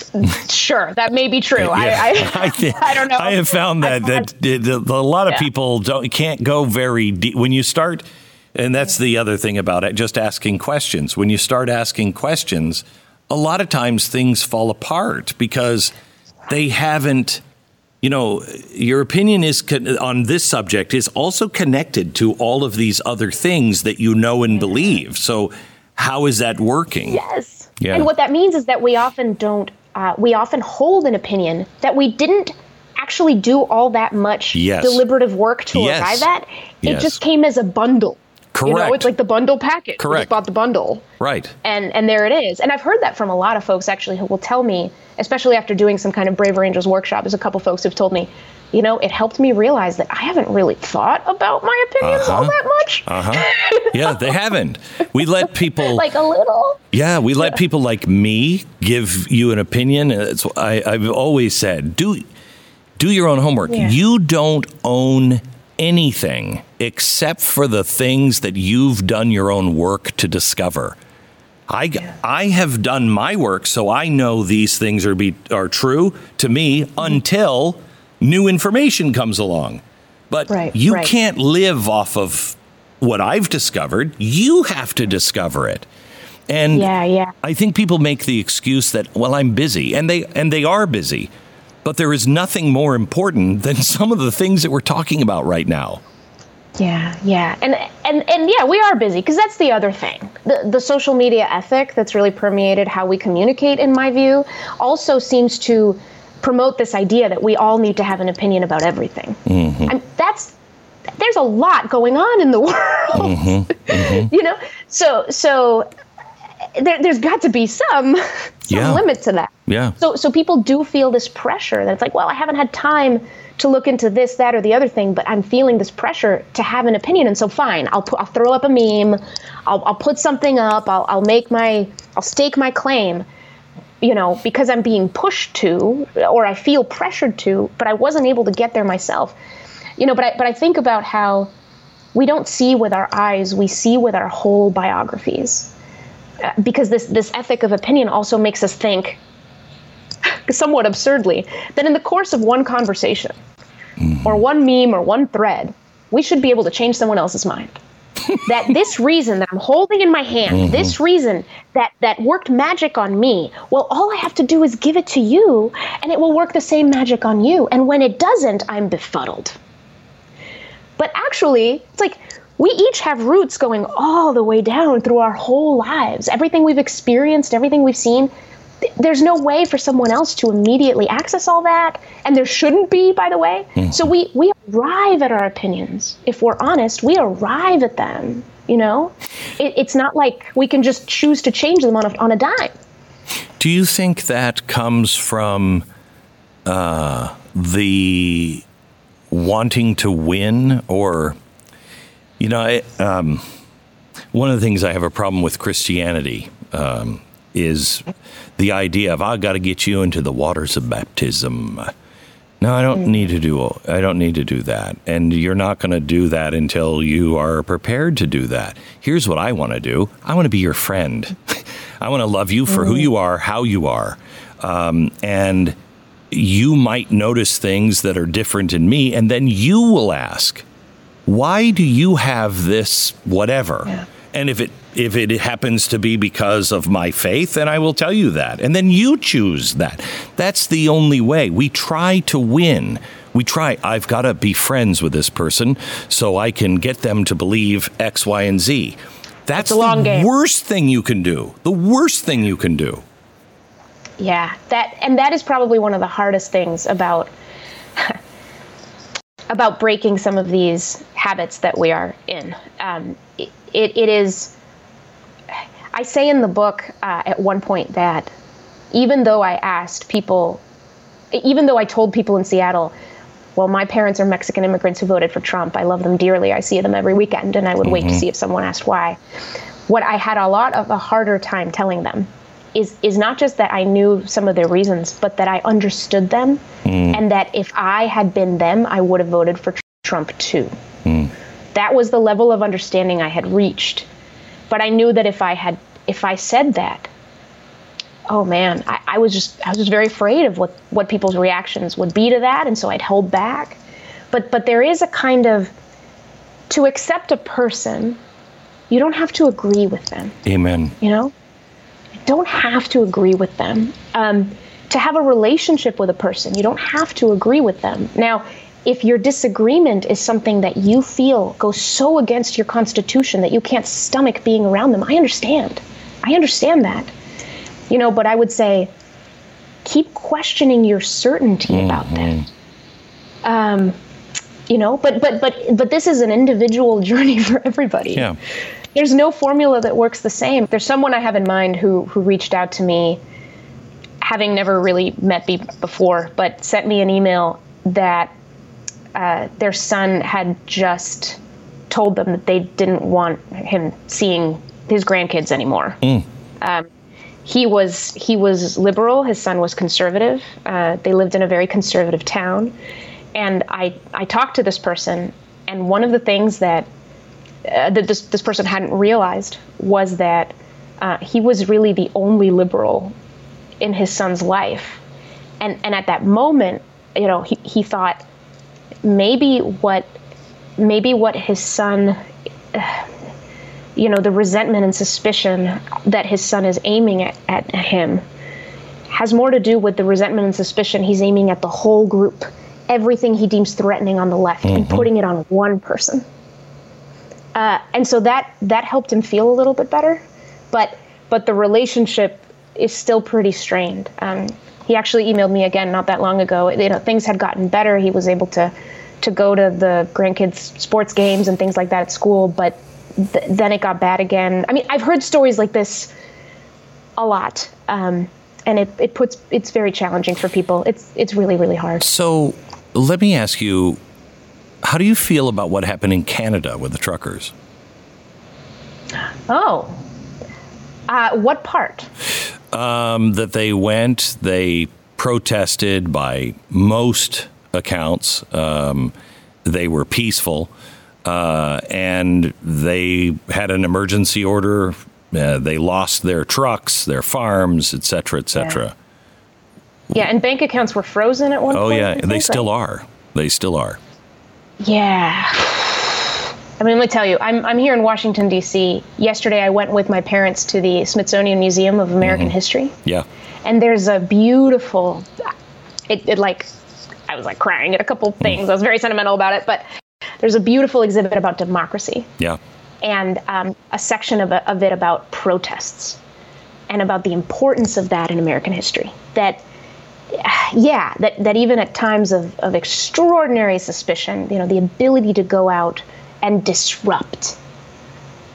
sure, that may be true. Yeah. I, I, I, don't know.
I have found that that, that a lot of yeah. people don't can't go very deep when you start. And that's the other thing about it, just asking questions. When you start asking questions, a lot of times things fall apart because they haven't you know your opinion is on this subject is also connected to all of these other things that you know and believe so how is that working
yes yeah. and what that means is that we often don't uh, we often hold an opinion that we didn't actually do all that much yes. deliberative work to yes. arrive at. It yes. just came as a bundle.
Correct.
You know, it's like the bundle package.
Correct.
Just bought the bundle.
Right.
And and there it is. And I've heard that from a lot of folks actually who will tell me, especially after doing some kind of Braver Angels workshop, there's a couple folks who've told me, you know, it helped me realize that I haven't really thought about my opinions uh-huh. all that much.
Uh-huh. Yeah, they haven't. We let people
like a little.
Yeah, we let people like me give you an opinion. It's, I, I've always said, do do your own homework. Yeah. You don't own anything except for the things that you've done your own work to discover. I, yeah. I have done my work, so I know these things are be are true to me mm-hmm. until new information comes along. But right, you right. can't live off of what I've discovered. You have to discover it. And
yeah, yeah.
I think people make the excuse that well I'm busy and they and they are busy. But there is nothing more important than some of the things that we're talking about right now.
Yeah, yeah. And and and yeah, we are busy because that's the other thing. The the social media ethic that's really permeated how we communicate in my view also seems to promote this idea that we all need to have an opinion about everything. Mm-hmm. that's there's a lot going on in the world, mm-hmm. Mm-hmm. you know. So so there, has got to be some some yeah. limit to that.
Yeah.
So so people do feel this pressure that it's like, well, I haven't had time to look into this, that, or the other thing, but I'm feeling this pressure to have an opinion, and so fine, I'll put, I'll throw up a meme, I'll, I'll put something up, I'll, I'll make my, I'll stake my claim, you know, because I'm being pushed to or I feel pressured to, but I wasn't able to get there myself. You know, but I, but I think about how we don't see with our eyes, we see with our whole biographies. Uh, because this, this ethic of opinion also makes us think, somewhat absurdly, that in the course of one conversation, mm. or one meme, or one thread, we should be able to change someone else's mind that this reason that I'm holding in my hand, mm-hmm. this reason that that worked magic on me, well, all I have to do is give it to you, and it will work the same magic on you. And when it doesn't, I'm befuddled. But actually, it's like we each have roots going all the way down through our whole lives. Everything we've experienced, everything we've seen, there's no way for someone else to immediately access all that and there shouldn't be by the way. Mm-hmm. so we we arrive at our opinions. If we're honest we arrive at them you know? It, it's not like we can just choose to change them on a, on a dime.
Do you think that comes from uh, the wanting to win or you know I, um, one of the things i have a problem with christianity um, is the idea of I've got to get you into the waters of baptism. No, I don't need to do. I don't need to do that, and you're not going to do that until you are prepared to do that. Here's what I want to do. I want to be your friend. I want to love you for who you are, how you are, um, and you might notice things that are different in me, and then you will ask, "Why do you have this? Whatever."
Yeah.
And if it if it happens to be because of my faith, then I will tell you that. And then you choose that. That's the only way. We try to win. We try, I've got to be friends with this person so I can get them to believe X, Y, and Z. That's the worst thing you can do. The worst thing you can do.
Yeah, that and that is probably one of the hardest things about about breaking some of these habits that we are in. Um, it, it is. I say in the book uh, at one point that even though I asked people, even though I told people in Seattle, well, my parents are Mexican immigrants who voted for Trump. I love them dearly. I see them every weekend, and I would wait to mm-hmm. see if someone asked why. What I had a lot of a harder time telling them is is not just that I knew some of their reasons, but that I understood them, mm. and that if I had been them, I would have voted for Trump too. Mm. That was the level of understanding I had reached. But I knew that if I had if I said that, oh man, I, I was just I was just very afraid of what what people's reactions would be to that, and so I'd hold back. But but there is a kind of to accept a person, you don't have to agree with them.
Amen.
You know, you don't have to agree with them. Um, to have a relationship with a person, you don't have to agree with them. Now, if your disagreement is something that you feel goes so against your constitution that you can't stomach being around them, I understand. I understand that. You know, but I would say keep questioning your certainty about that. Um, you know, but but but but this is an individual journey for everybody.
Yeah.
There's no formula that works the same. There's someone I have in mind who who reached out to me having never really met me before, but sent me an email that uh, their son had just told them that they didn't want him seeing his grandkids anymore. Um, he was he was liberal. His son was conservative. Uh, they lived in a very conservative town, and I I talked to this person, and one of the things that uh, that this this person hadn't realized was that uh, he was really the only liberal in his son's life, and and at that moment, you know, he he thought maybe what maybe what his son uh, you know the resentment and suspicion that his son is aiming at, at him has more to do with the resentment and suspicion he's aiming at the whole group. Everything he deems threatening on the left and putting it on one person. Uh, and so that that helped him feel a little bit better but but the relationship is still pretty strained. Um, he actually emailed me again not that long ago. You know things had gotten better. He was able to to go to the grandkids sports games and things like that at school but th- then it got bad again. I mean i've heard stories like this a lot um, and it, it puts it's very challenging for people. It's it's really really hard.
So let me ask you how do you feel about what happened in Canada with the truckers?
oh. Uh, what part?
Um, that they went, they protested by most accounts. Um, they were peaceful, uh, and they had an emergency order. Uh, they lost their trucks, their farms, et cetera, et cetera.
yeah and bank accounts were frozen at one
Oh,
point
Oh,
yeah,
they
think,
still are. They still are.
Yeah. I mean, let me tell you, I'm, I'm here in Washington, D.C. Yesterday, I went with my parents to the Smithsonian Museum of American
Mm-hmm.
History,
Yeah.
and there's a beautiful, it, it like, I was like crying at a couple things. I was very sentimental about it, but there's a beautiful exhibit about democracy
Yeah.
and um, a section of, it- of it about protests and about the importance of that in American history. That, yeah, that, that even at times of, of extraordinary suspicion, you know, the ability to go out and disrupt,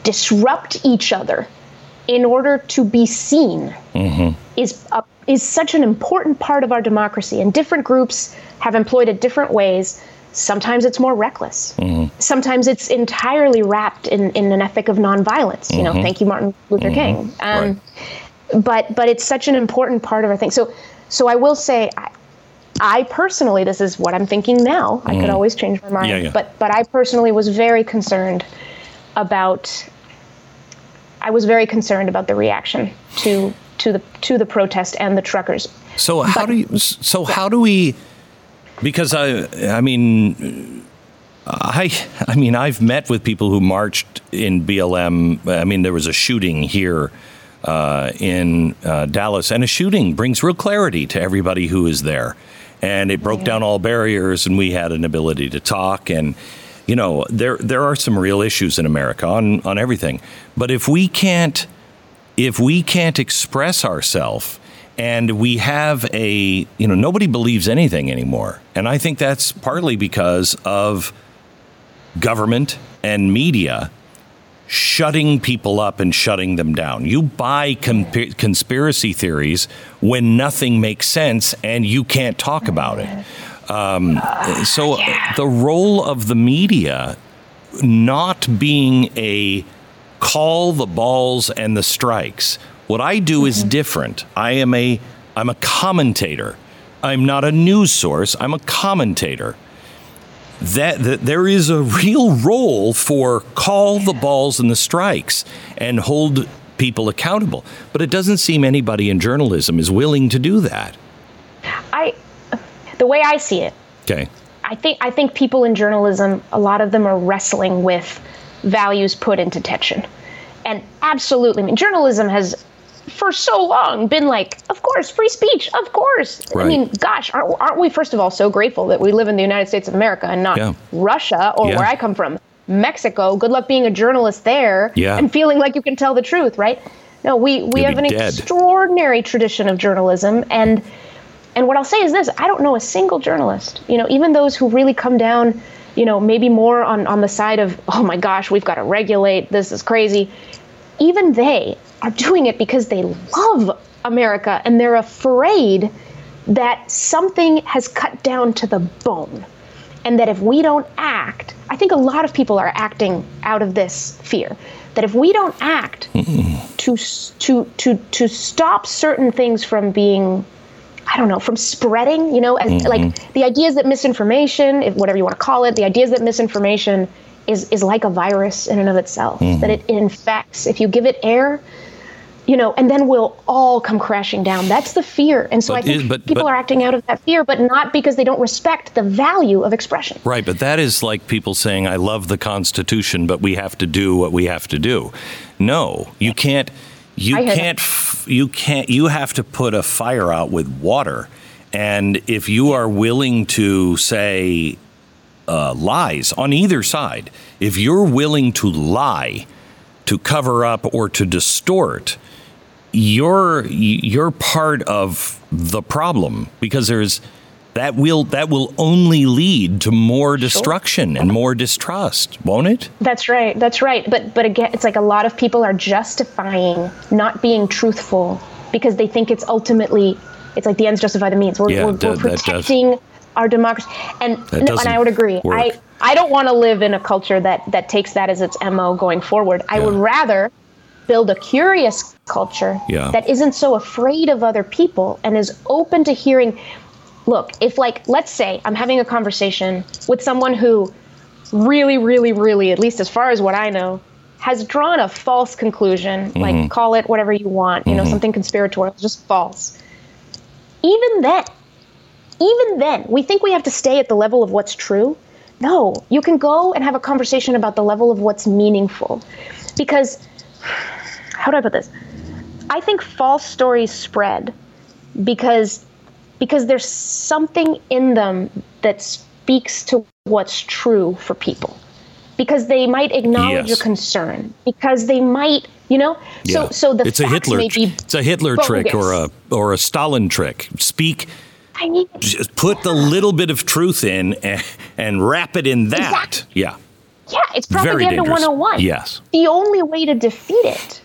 disrupt each other in order to be seen is a, is such an important part of our democracy. And different groups have employed it different ways. Sometimes it's more reckless. Mm-hmm. Sometimes it's entirely wrapped in, in an ethic of nonviolence. You know, mm-hmm. thank you, Martin Luther mm-hmm. King. Um, But but it's such an important part of our thing. So so I will say, I, I personally, this is what I'm thinking now. I could always change my mind.
Yeah, yeah.
but but I personally was very concerned about. I was very concerned about the reaction to to the to the protest and the truckers.
So how do you? So how do we? Because I, I mean, I, I mean, I've met with people who marched in BLM. I mean, there was a shooting here uh, in uh, Dallas, and a shooting brings real clarity to everybody who is there, and it broke down all barriers, and we had an ability to talk and. You know, there there are some real issues in America on, on everything. But if we can't if we can't express ourselves and we have a you know nobody believes anything anymore and i think that's partly because of government and media shutting people up and shutting them down you buy conspiracy theories when nothing makes sense and you can't talk about it um, so the role of the media not being a call the balls and the strikes. What I do is mm-hmm. different. I am a I'm a commentator. I'm not a news source. I'm a commentator. That, that there is a real role for call the balls and the strikes and hold people accountable. But it doesn't seem anybody in journalism is willing to do that.
I, the way I see it,
Okay.
I think I think people in journalism, a lot of them are wrestling with values put into tension, and absolutely, I mean, journalism has for so long been like, of course, free speech, of course.
Right.
I mean, gosh, aren't, aren't we first of all so grateful that we live in the United States of America and not
Yeah.
Russia or
Yeah.
where I come from, Mexico? Good luck being a journalist there
Yeah.
and feeling like you can tell the truth, right? No, we we have an
dead.
extraordinary tradition of journalism and. And what I'll say is this I don't know a single journalist, you know, even those who really come down, you know, maybe more on, on the side of, oh my gosh, we've got to regulate, this is crazy. Even they are doing it because they love America and they're afraid that something has cut down to the bone. And that if we don't act, I think a lot of people are acting out of this fear. That if we don't act to, to, to, to stop certain things from being I don't know, from spreading, you know, as, like mm-hmm. the idea is that misinformation, if whatever you want to call it, the idea is that misinformation is, is like a virus in and of itself, that it, it infects. If you give it air, you know, and then we'll all come crashing down. That's the fear. And so
But
I think
is- but-
people
but-
are acting out of that fear, but not because they don't respect the value of expression.
Right, but that is like people saying, I love the Constitution, but we have to do what we have to do. No, you can't. You
I hear that.
can't. f- You can't. You have to put a fire out with water. And if you are willing to say uh, lies on either side, if you're willing to lie, to cover up, or to distort, you're you're part of the problem because there's that will that will only lead to more destruction and more distrust, won't it?
That's right. That's right. But but again, it's like a lot of people are justifying not being truthful because they think it's ultimately it's like the ends justify the means. We're,
Yeah,
we're,
that-
we're protecting our democracy, and no, and I would agree.
doesn't
I. I don't want to live in a culture that that takes that as its mo going forward. I would rather build a curious culture
Yeah.
that isn't so afraid of other people and is open to hearing look if like let's say i'm having a conversation with someone who really really really at least as far as what i know has drawn a false conclusion like mm-hmm. call it whatever you want you know mm-hmm. something conspiratorial just false. Even then even then we think we have to stay at the level of what's true. No you can go and have a conversation about the level of what's meaningful. Because how do i put this i think false stories spread because because there's something in them that speaks to what's true for people because they might acknowledge
Yes.
your concern because they might you know so
Yeah.
so the
it's a Hitler.
be
It's a Hitler trick or a or a Stalin trick. Speak.
I mean,
Just put the little bit of truth in and, and wrap it in that.
Exactly.
Yeah.
yeah it's propaganda
dangerous.
101
Yes.
the only way to defeat it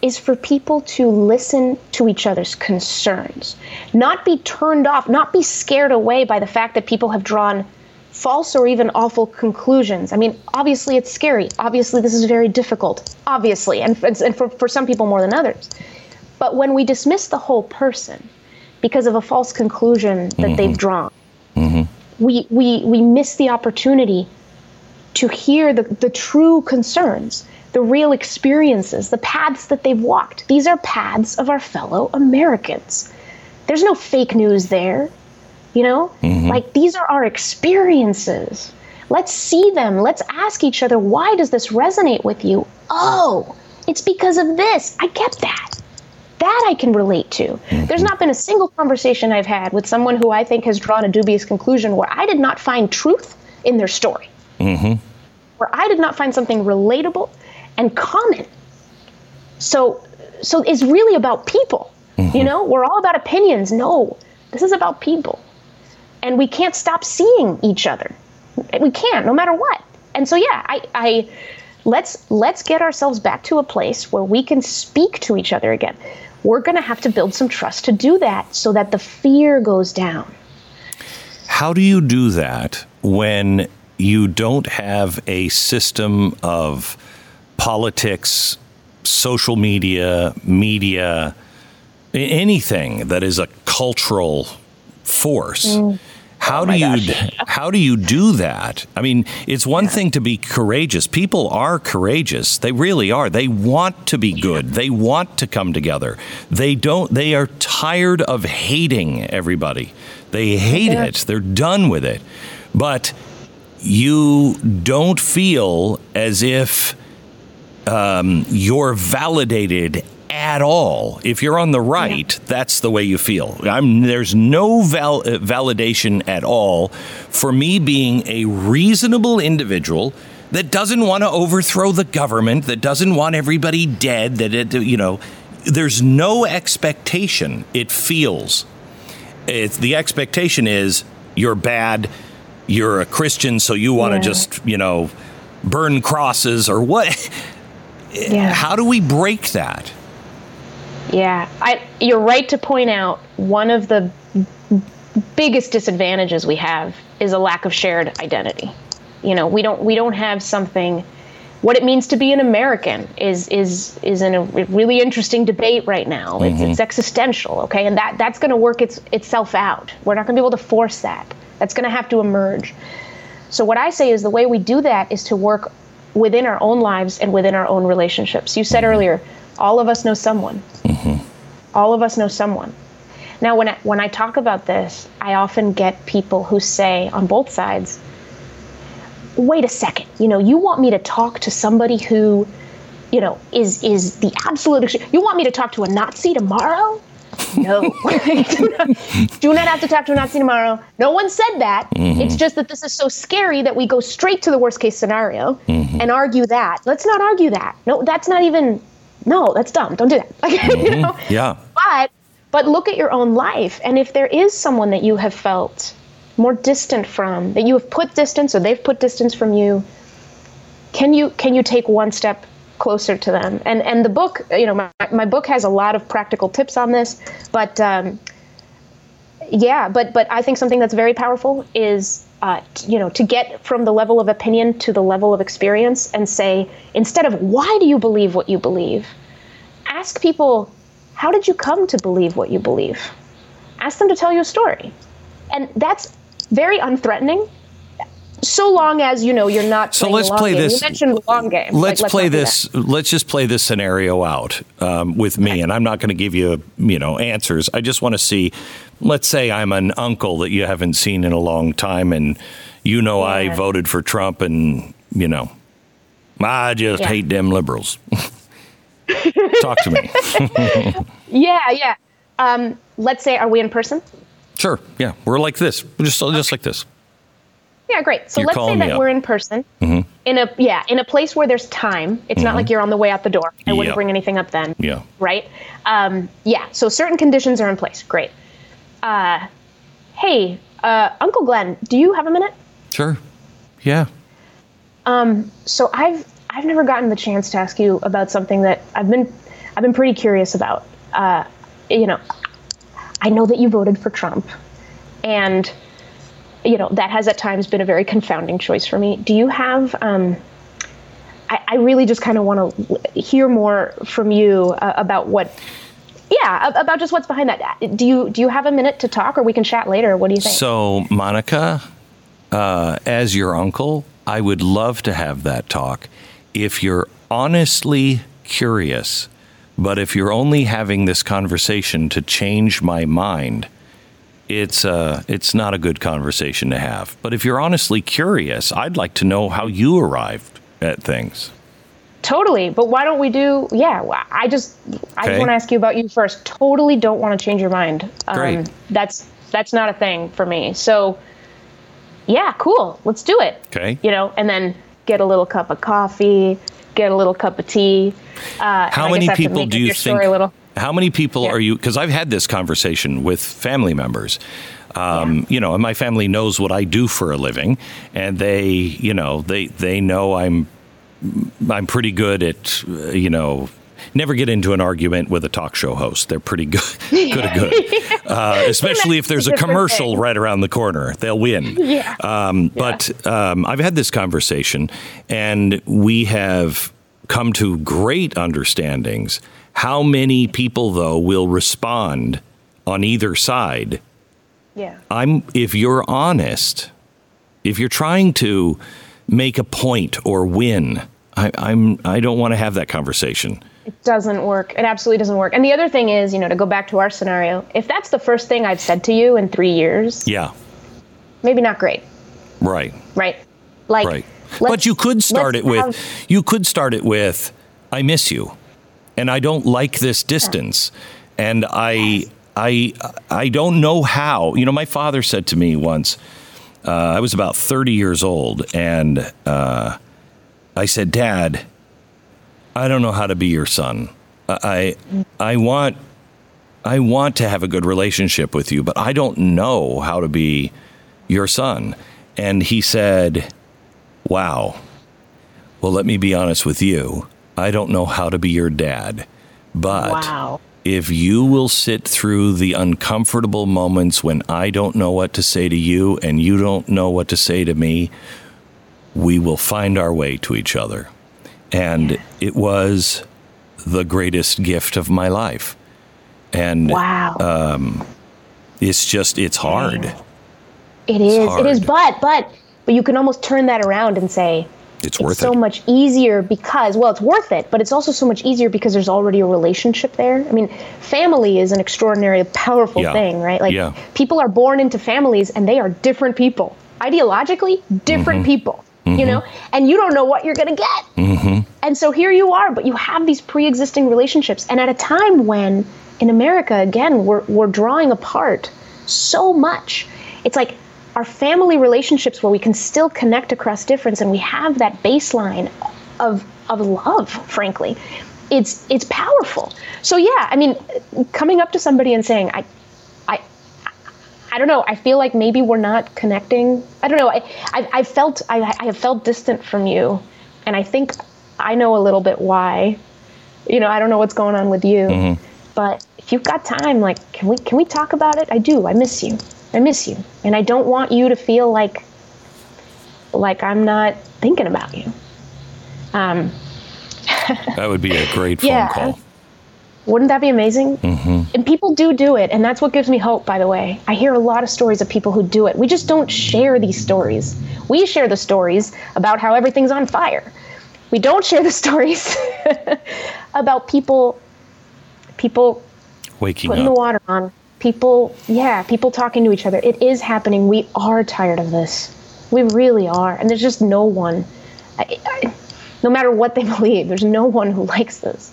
is for people to listen to each other's concerns, not be turned off, not be scared away by the fact that people have drawn false or even awful conclusions. I mean, obviously it's scary. Obviously, this is very difficult. Obviously, and, and for, for some people more than others. But when we dismiss the whole person, because of a false conclusion that mm-hmm. they've drawn. Mm-hmm. We, we, we miss the opportunity to hear the, the true concerns, the real experiences, the paths that they've walked. These are paths of our fellow Americans. There's no fake news there. You know, mm-hmm. like these are our experiences. Let's see them. Let's ask each other, why does this resonate with you? Oh, it's because of this. I get that. That I can relate to. Mm-hmm. There's not been a single conversation I've had with someone who I think has drawn a dubious conclusion where I did not find truth in their story. Mm-hmm. Where I did not find something relatable and common. So, so it's really about people. Mm-hmm. You know, we're all about opinions. No, this is about people and we can't stop seeing each other. We can't, no matter what. And so, yeah, I, I let's let's get ourselves back to a place where we can speak to each other again. We're going to have to build some trust to do that, so that the fear goes down.
How do you do that when you don't have a system of politics, social media, media, anything that is a cultural force? Mm how oh do you gosh. how do you do that? I mean, it's one yeah. thing to be courageous. People are courageous. They really are. They want to be good. Yeah. They want to come together. They don't they are tired of hating everybody. They hate yeah. it. They're done with it. But you don't feel as if um, you're validated at all. If you're on the right, yeah. that's the way you feel. I'm, there's no val- uh, validation at all for me being a reasonable individual that doesn't want to overthrow the government, that doesn't want everybody dead, that it, you know, there's no expectation. It feels. It's, the expectation is you're bad, you're a Christian, so you want to yeah. just, you know, burn crosses or what. Yeah. How do we break that?
Yeah, I, you're right to point out one of the biggest disadvantages we have is a lack of shared identity. You know, we don't we don't have something. What it means to be an American is is is in a really interesting debate right now. Mm-hmm. It's, it's existential, okay, and that that's going to work its itself out. We're not going to be able to force that. That's going to have to emerge. So what I say is the way we do that is to work within our own lives and within our own relationships. You said earlier all of us know someone. Mm-hmm. All of us know someone. Now, when I, when I talk about this, I often get people who say on both sides, wait a second, you know, you want me to talk to somebody who, you know, is is the absolute. You want me to talk to a Nazi tomorrow? No, do, not, do, not, have to talk to a Nazi tomorrow. No one said that. Mm-hmm. It's just that this is so scary that we go straight to the worst case scenario mm-hmm. and argue that. Let's not argue that. No, that's not even no, that's dumb. Don't do that.
mm-hmm. you know? Yeah.
But but look at your own life, and if there is someone that you have felt more distant from, that you have put distance, or they've put distance from you, can you can you take one step closer to them? And and the book, you know, my my book has a lot of practical tips on this, but. Um, yeah, but but I think something that's very powerful is uh, you know, to get from the level of opinion to the level of experience and say, instead of why do you believe what you believe, ask people, how did you come to believe what you believe? Ask them to tell you a story. And that's very unthreatening. So long as you know you're not. So let's play game. this. You mentioned the long game.
Let's, like, let's play this. Let's just play this scenario out um, with me, okay. and I'm not going to give you, you know, answers. I just want to see let's say I'm an uncle that you haven't seen in a long time, and you know yeah. I voted for Trump, and you know, I just yeah. hate them liberals. Talk to me.
yeah, yeah. Um, let's say, are we in person?
Sure. Yeah, we're like this, just okay. just like this.
Yeah, great. So you're let's say that we're in person mm-hmm. in a yeah in a place where there's time. It's mm-hmm. not like you're on the way out the door. I wouldn't bring anything up then.
Yeah.
Right. Um, yeah. So certain conditions are in place. Great uh, hey, uh, Uncle Glenn, do you have a minute?
Sure. Yeah.
Um, so I've I've never gotten the chance to ask you about something that I've been I've been pretty curious about. Uh, you know, I know that you voted for Trump, and you know that has at times been a very confounding choice for me. Do you have? Um, I, I really just kind of want to hear more from you uh, about what yeah, about just what's behind that. Do you do you have a minute to talk, or we can chat later? What do you think?
So, Monica, uh, as your uncle, I would love to have that talk. If you're honestly curious, but if you're only having this conversation to change my mind, it's uh, it's not a good conversation to have. But if you're honestly curious, I'd like to know how you arrived at things.
Totally, but why don't we do? Yeah, I just I just want to ask you about you first. Totally, don't want to change your mind.
Um, Great.
That's that's not a thing for me. So, yeah, cool. Let's do it.
Okay.
You know, and then get a little cup of coffee, get a little cup of tea.
Uh, how many people do you think? How many people yeah. are you? Because I've had this conversation with family members. Um, yeah. You know, and my family knows what I do for a living, and they, you know, they they know I'm I'm pretty good at, uh, you know, never get into an argument with a talk show host. They're pretty good, good at good, uh, especially if there's a commercial right around the corner. They'll win.
Yeah. Um,
but um, I've had this conversation, and we have come to great understandings. How many people, though, will respond on either side?
Yeah.
I'm. If you're honest, if you're trying to make a point or win. I, I'm I don't want to have that conversation.
It doesn't work. It absolutely doesn't work. And the other thing is, you know, to go back to our scenario, if that's the first thing I've said to you in three years,
yeah,
maybe not great.
Right.
Right. Like,
right. But you could start it with, have, you could start it with, I miss you, and I don't like this distance, and I, I, I don't know how. You know, my father said to me once uh, I was about 30 years old, and uh, I said, Dad, I don't know how to be your son. I, I want, I want to have a good relationship with you, but I don't know how to be your son. And he said, Wow. Well, let me be honest with you. I don't know how to be your dad, but
wow
if you will sit through the uncomfortable moments when I don't know what to say to you and you don't know what to say to me, we will find our way to each other. And it was the greatest gift of my life. And
wow.
Um, it's just, it's hard.
It is. Hard. It is. But, but, but you can almost turn that around and say,
it's worth
so
it.
much easier because well it's worth it but it's also so much easier because there's already a relationship there i mean family is an extraordinary powerful yeah. thing right like
yeah.
people are born into families and they are different people ideologically different mm-hmm. people mm-hmm. you know and you don't know what you're going to get
mm-hmm.
and so here you are but you have these pre-existing relationships and at a time when in america again we're, we're drawing apart so much it's like our family relationships where we can still connect across difference and we have that baseline of of love frankly it's it's powerful. So yeah i mean coming up to somebody and saying i i i don't know i feel like maybe we're not connecting. I don't know i i, I felt I, I have felt distant from you and i think i know a little bit why. You know i don't know what's going on with you
mm-hmm.
but if you've got time like can we can we talk about it? I do i miss you I miss you. And I don't want you to feel like like I'm not thinking about you. Um,
that would be a great phone yeah. call.
Wouldn't that be amazing?
Mm-hmm.
And people do do it, and that's what gives me hope. By the way, I hear a lot of stories of people who do it. We just don't share these stories. We share the stories about how everything's on fire. We don't share the stories about people, people
waking
putting
up.
the water on, people yeah people talking to each other. It is happening. We are tired of this. We really are. And there's just no one. I, I, no matter what they believe there's no one who likes this.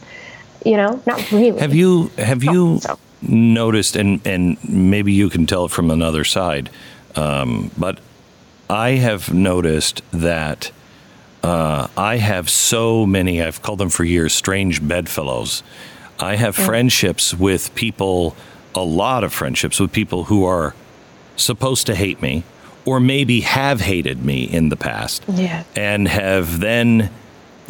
You know? Not really.
Have you have you so. noticed and and maybe you can tell it from another side um, but i have noticed that uh, i have so many i've called them for years strange bedfellows. I have mm. friendships with people a lot of friendships with people who are supposed to hate me or maybe have hated me in the past
yeah.
and have then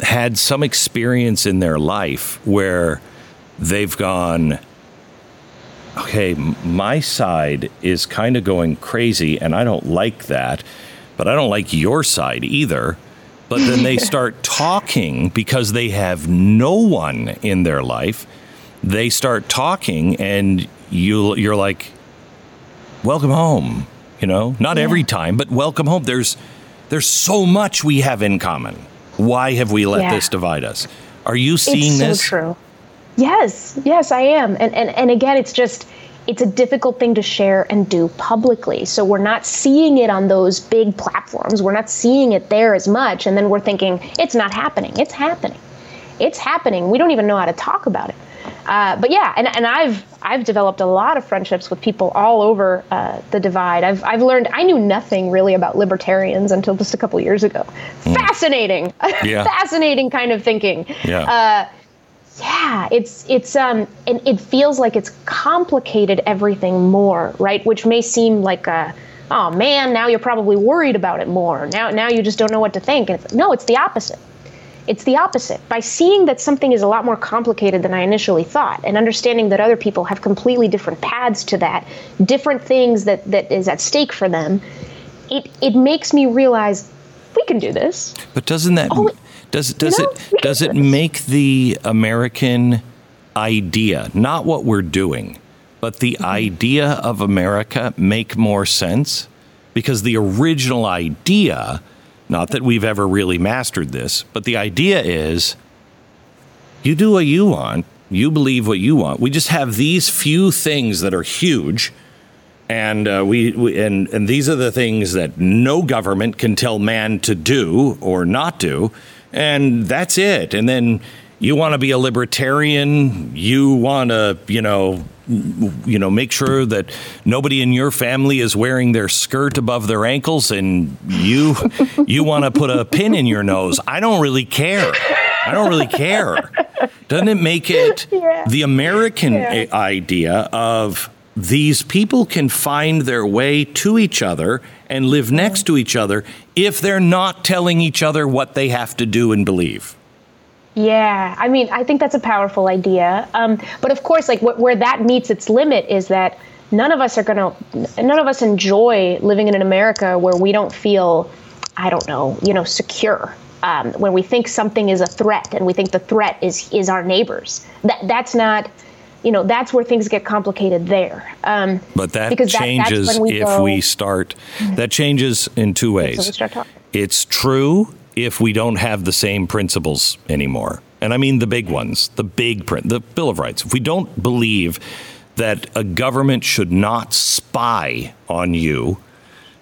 had some experience in their life where they've gone okay my side is kind of going crazy and i don't like that but i don't like your side either but then they start talking because they have no one in their life they start talking, and you you're like, "Welcome home." You know, not yeah. every time, but welcome home. There's there's so much we have in common. Why have we let yeah. this divide us? Are you seeing
it's
so this?
True. Yes, yes, I am. And and and again, it's just it's a difficult thing to share and do publicly. So we're not seeing it on those big platforms. We're not seeing it there as much. And then we're thinking, it's not happening. It's happening. It's happening. We don't even know how to talk about it. Uh, but yeah, and, and I've I've developed a lot of friendships with people all over uh, the divide. I've I've learned I knew nothing really about libertarians until just a couple years ago. Mm. Fascinating, yeah. fascinating kind of thinking.
Yeah. Uh,
yeah, it's it's um and it feels like it's complicated everything more, right? Which may seem like a oh man, now you're probably worried about it more. Now now you just don't know what to think. And it's, no, it's the opposite. It's the opposite. By seeing that something is a lot more complicated than I initially thought, and understanding that other people have completely different paths to that, different things that that is at stake for them, it it makes me realize we can do this.
But doesn't that oh, does does you know, it does it make the American idea, not what we're doing, but the mm-hmm. idea of America make more sense? Because the original idea, not that we've ever really mastered this, but the idea is you do what you want, you believe what you want. We just have these few things that are huge. And uh, we, we, and and these are the things that no government can tell man to do or not do and that's it. And then you want to be a libertarian, you want to, you know, you know, make sure that nobody in your family is wearing their skirt above their ankles and you you want to put a pin in your nose. I don't really care. I don't really care. Doesn't it make it yeah. the American yeah. idea of these people can find their way to each other and live next to each other if they're not telling each other what they have to do and believe.
Yeah, I mean, I think that's a powerful idea. Um, but of course, like wh- where that meets its limit is that none of us are going to, none of us enjoy living in an America where we don't feel, I don't know, you know, secure. Um, when we think something is a threat and we think the threat is is our neighbors, that that's not you know that's where things get complicated there. Um,
but that because changes that, we if go, we start. That changes in two ways. It's true if we don't have the same principles anymore, and I mean the big ones, the big print, the Bill of Rights. If we don't believe that a government should not spy on you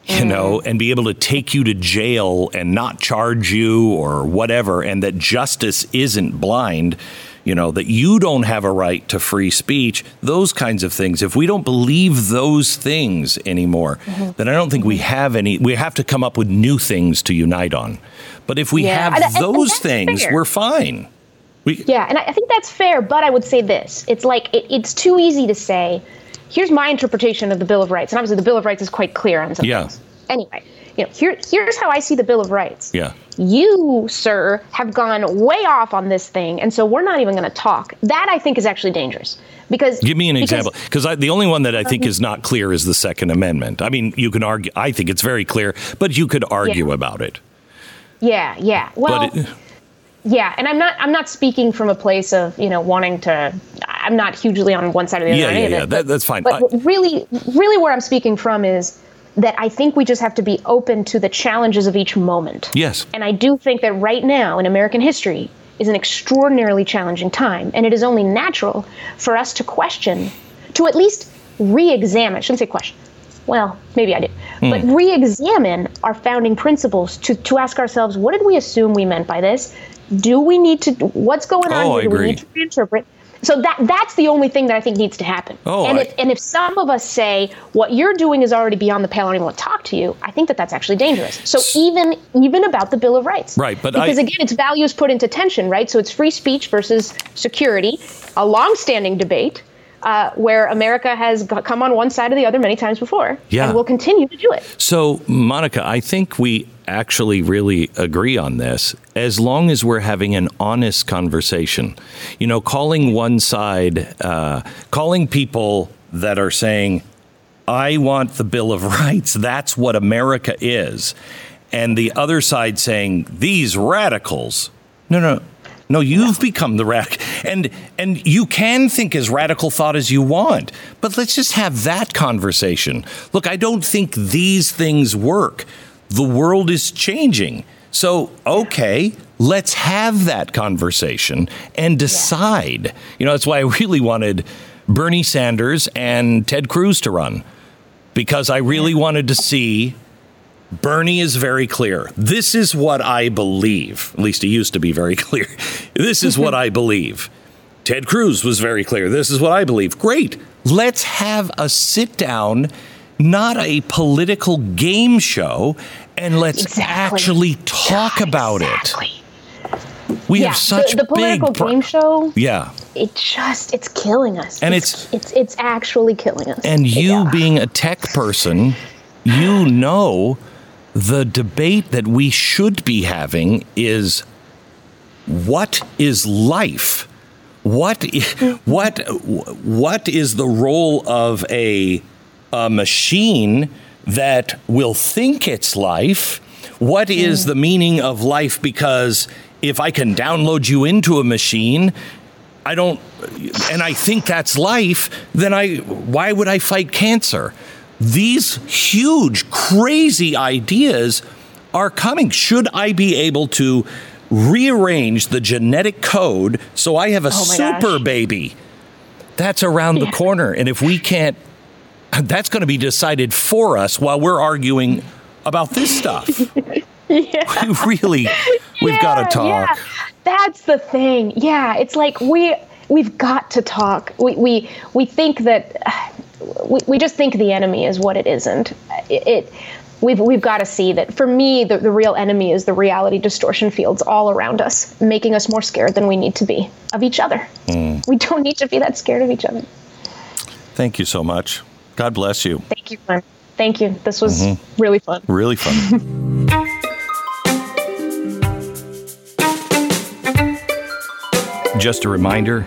you mm. know, and be able to take you to jail and not charge you or whatever, and that justice isn't blind, you know, that you don't have a right to free speech, those kinds of things. If we don't believe those things anymore, mm-hmm. then I don't think we have any, we have to come up with new things to unite on. But if we yeah. have and, those and things, fair. we're fine.
We, yeah, and I think that's fair, but I would say this it's like it, it's too easy to say, here's my interpretation of the Bill of Rights. And obviously, the Bill of Rights is quite clear on some
yeah.
things. Anyway, you know, here, here's how I see the Bill of Rights.
Yeah.
You, sir, have gone way off on this thing, and so we're not even going to talk. That I think is actually dangerous because.
Give me an because, example, because the only one that I think is not clear is the Second Amendment. I mean, you can argue. I think it's very clear, but you could argue yeah. about it.
Yeah, yeah. Well. It, yeah, and I'm not. I'm not speaking from a place of you know wanting to. I'm not hugely on one side or the other.
Yeah, yeah, yeah. That, that's fine.
But I, really, really, where I'm speaking from is that I think we just have to be open to the challenges of each moment.
Yes.
And I do think that right now in American history is an extraordinarily challenging time. And it is only natural for us to question, to at least re examine, I shouldn't say question. Well, maybe I did. Mm. But re examine our founding principles to, to ask ourselves what did we assume we meant by this? Do we need to, what's going on
oh,
here?
Do
we need to reinterpret? So that that's the only thing that I think needs to happen.
Oh,
and
I,
if and if some of us say what you're doing is already beyond the pale, I don't even want to talk to you. I think that that's actually dangerous. So even even about the Bill of Rights,
right? But
because
I,
again, it's values put into tension, right? So it's free speech versus security, a long-standing debate. Uh, where America has come on one side or the other many times before,
yeah.
and will continue to do it.
So, Monica, I think we actually really agree on this as long as we're having an honest conversation. You know, calling one side, uh, calling people that are saying, I want the Bill of Rights, that's what America is. And the other side saying, these radicals. No, no, no, you've become the radical. And and you can think as radical thought as you want, but let's just have that conversation. Look, I don't think these things work. The world is changing. So, okay, let's have that conversation and decide. Yeah. You know, that's why I really wanted Bernie Sanders and Ted Cruz to run because I really wanted to see Bernie is very clear. This is what I believe. At least he used to be very clear. This is what I believe. Ted Cruz was very clear. This is what I believe. Great. Let's have a sit down, not a political game show, and let's exactly. actually talk about exactly. it. We yeah, have such
the, the political game show.
Yeah,
it just it's killing us,
and
it's it's it's, it's actually killing us.
And you yeah. being a tech person, you know the debate that we should be having is what is life? What what what is the role of a, a machine that will think it's life? What is the meaning of life? Because if I can download you into a machine, I don't, and I think that's life, then I, why would I fight cancer? These huge, crazy ideas are coming. Should I be able to rearrange the genetic code so I have a oh super gosh. baby? That's around yeah. the corner. And if we can't that's going to be decided for us while we're arguing about this stuff. yeah. We really, we've yeah, got to talk. Yeah.
That's the thing. Yeah, it's like we we've got to talk. We we we think that we, we just think the enemy is what it isn't. It, it we've we've got to see that for me the, the real enemy is the reality distortion fields all around us making us more scared than we need to be of each other mm. we don't need to be that scared of each other
thank you so much God bless you.
Thank you. Thank you. This was mm-hmm. really fun.
Really fun. Just a reminder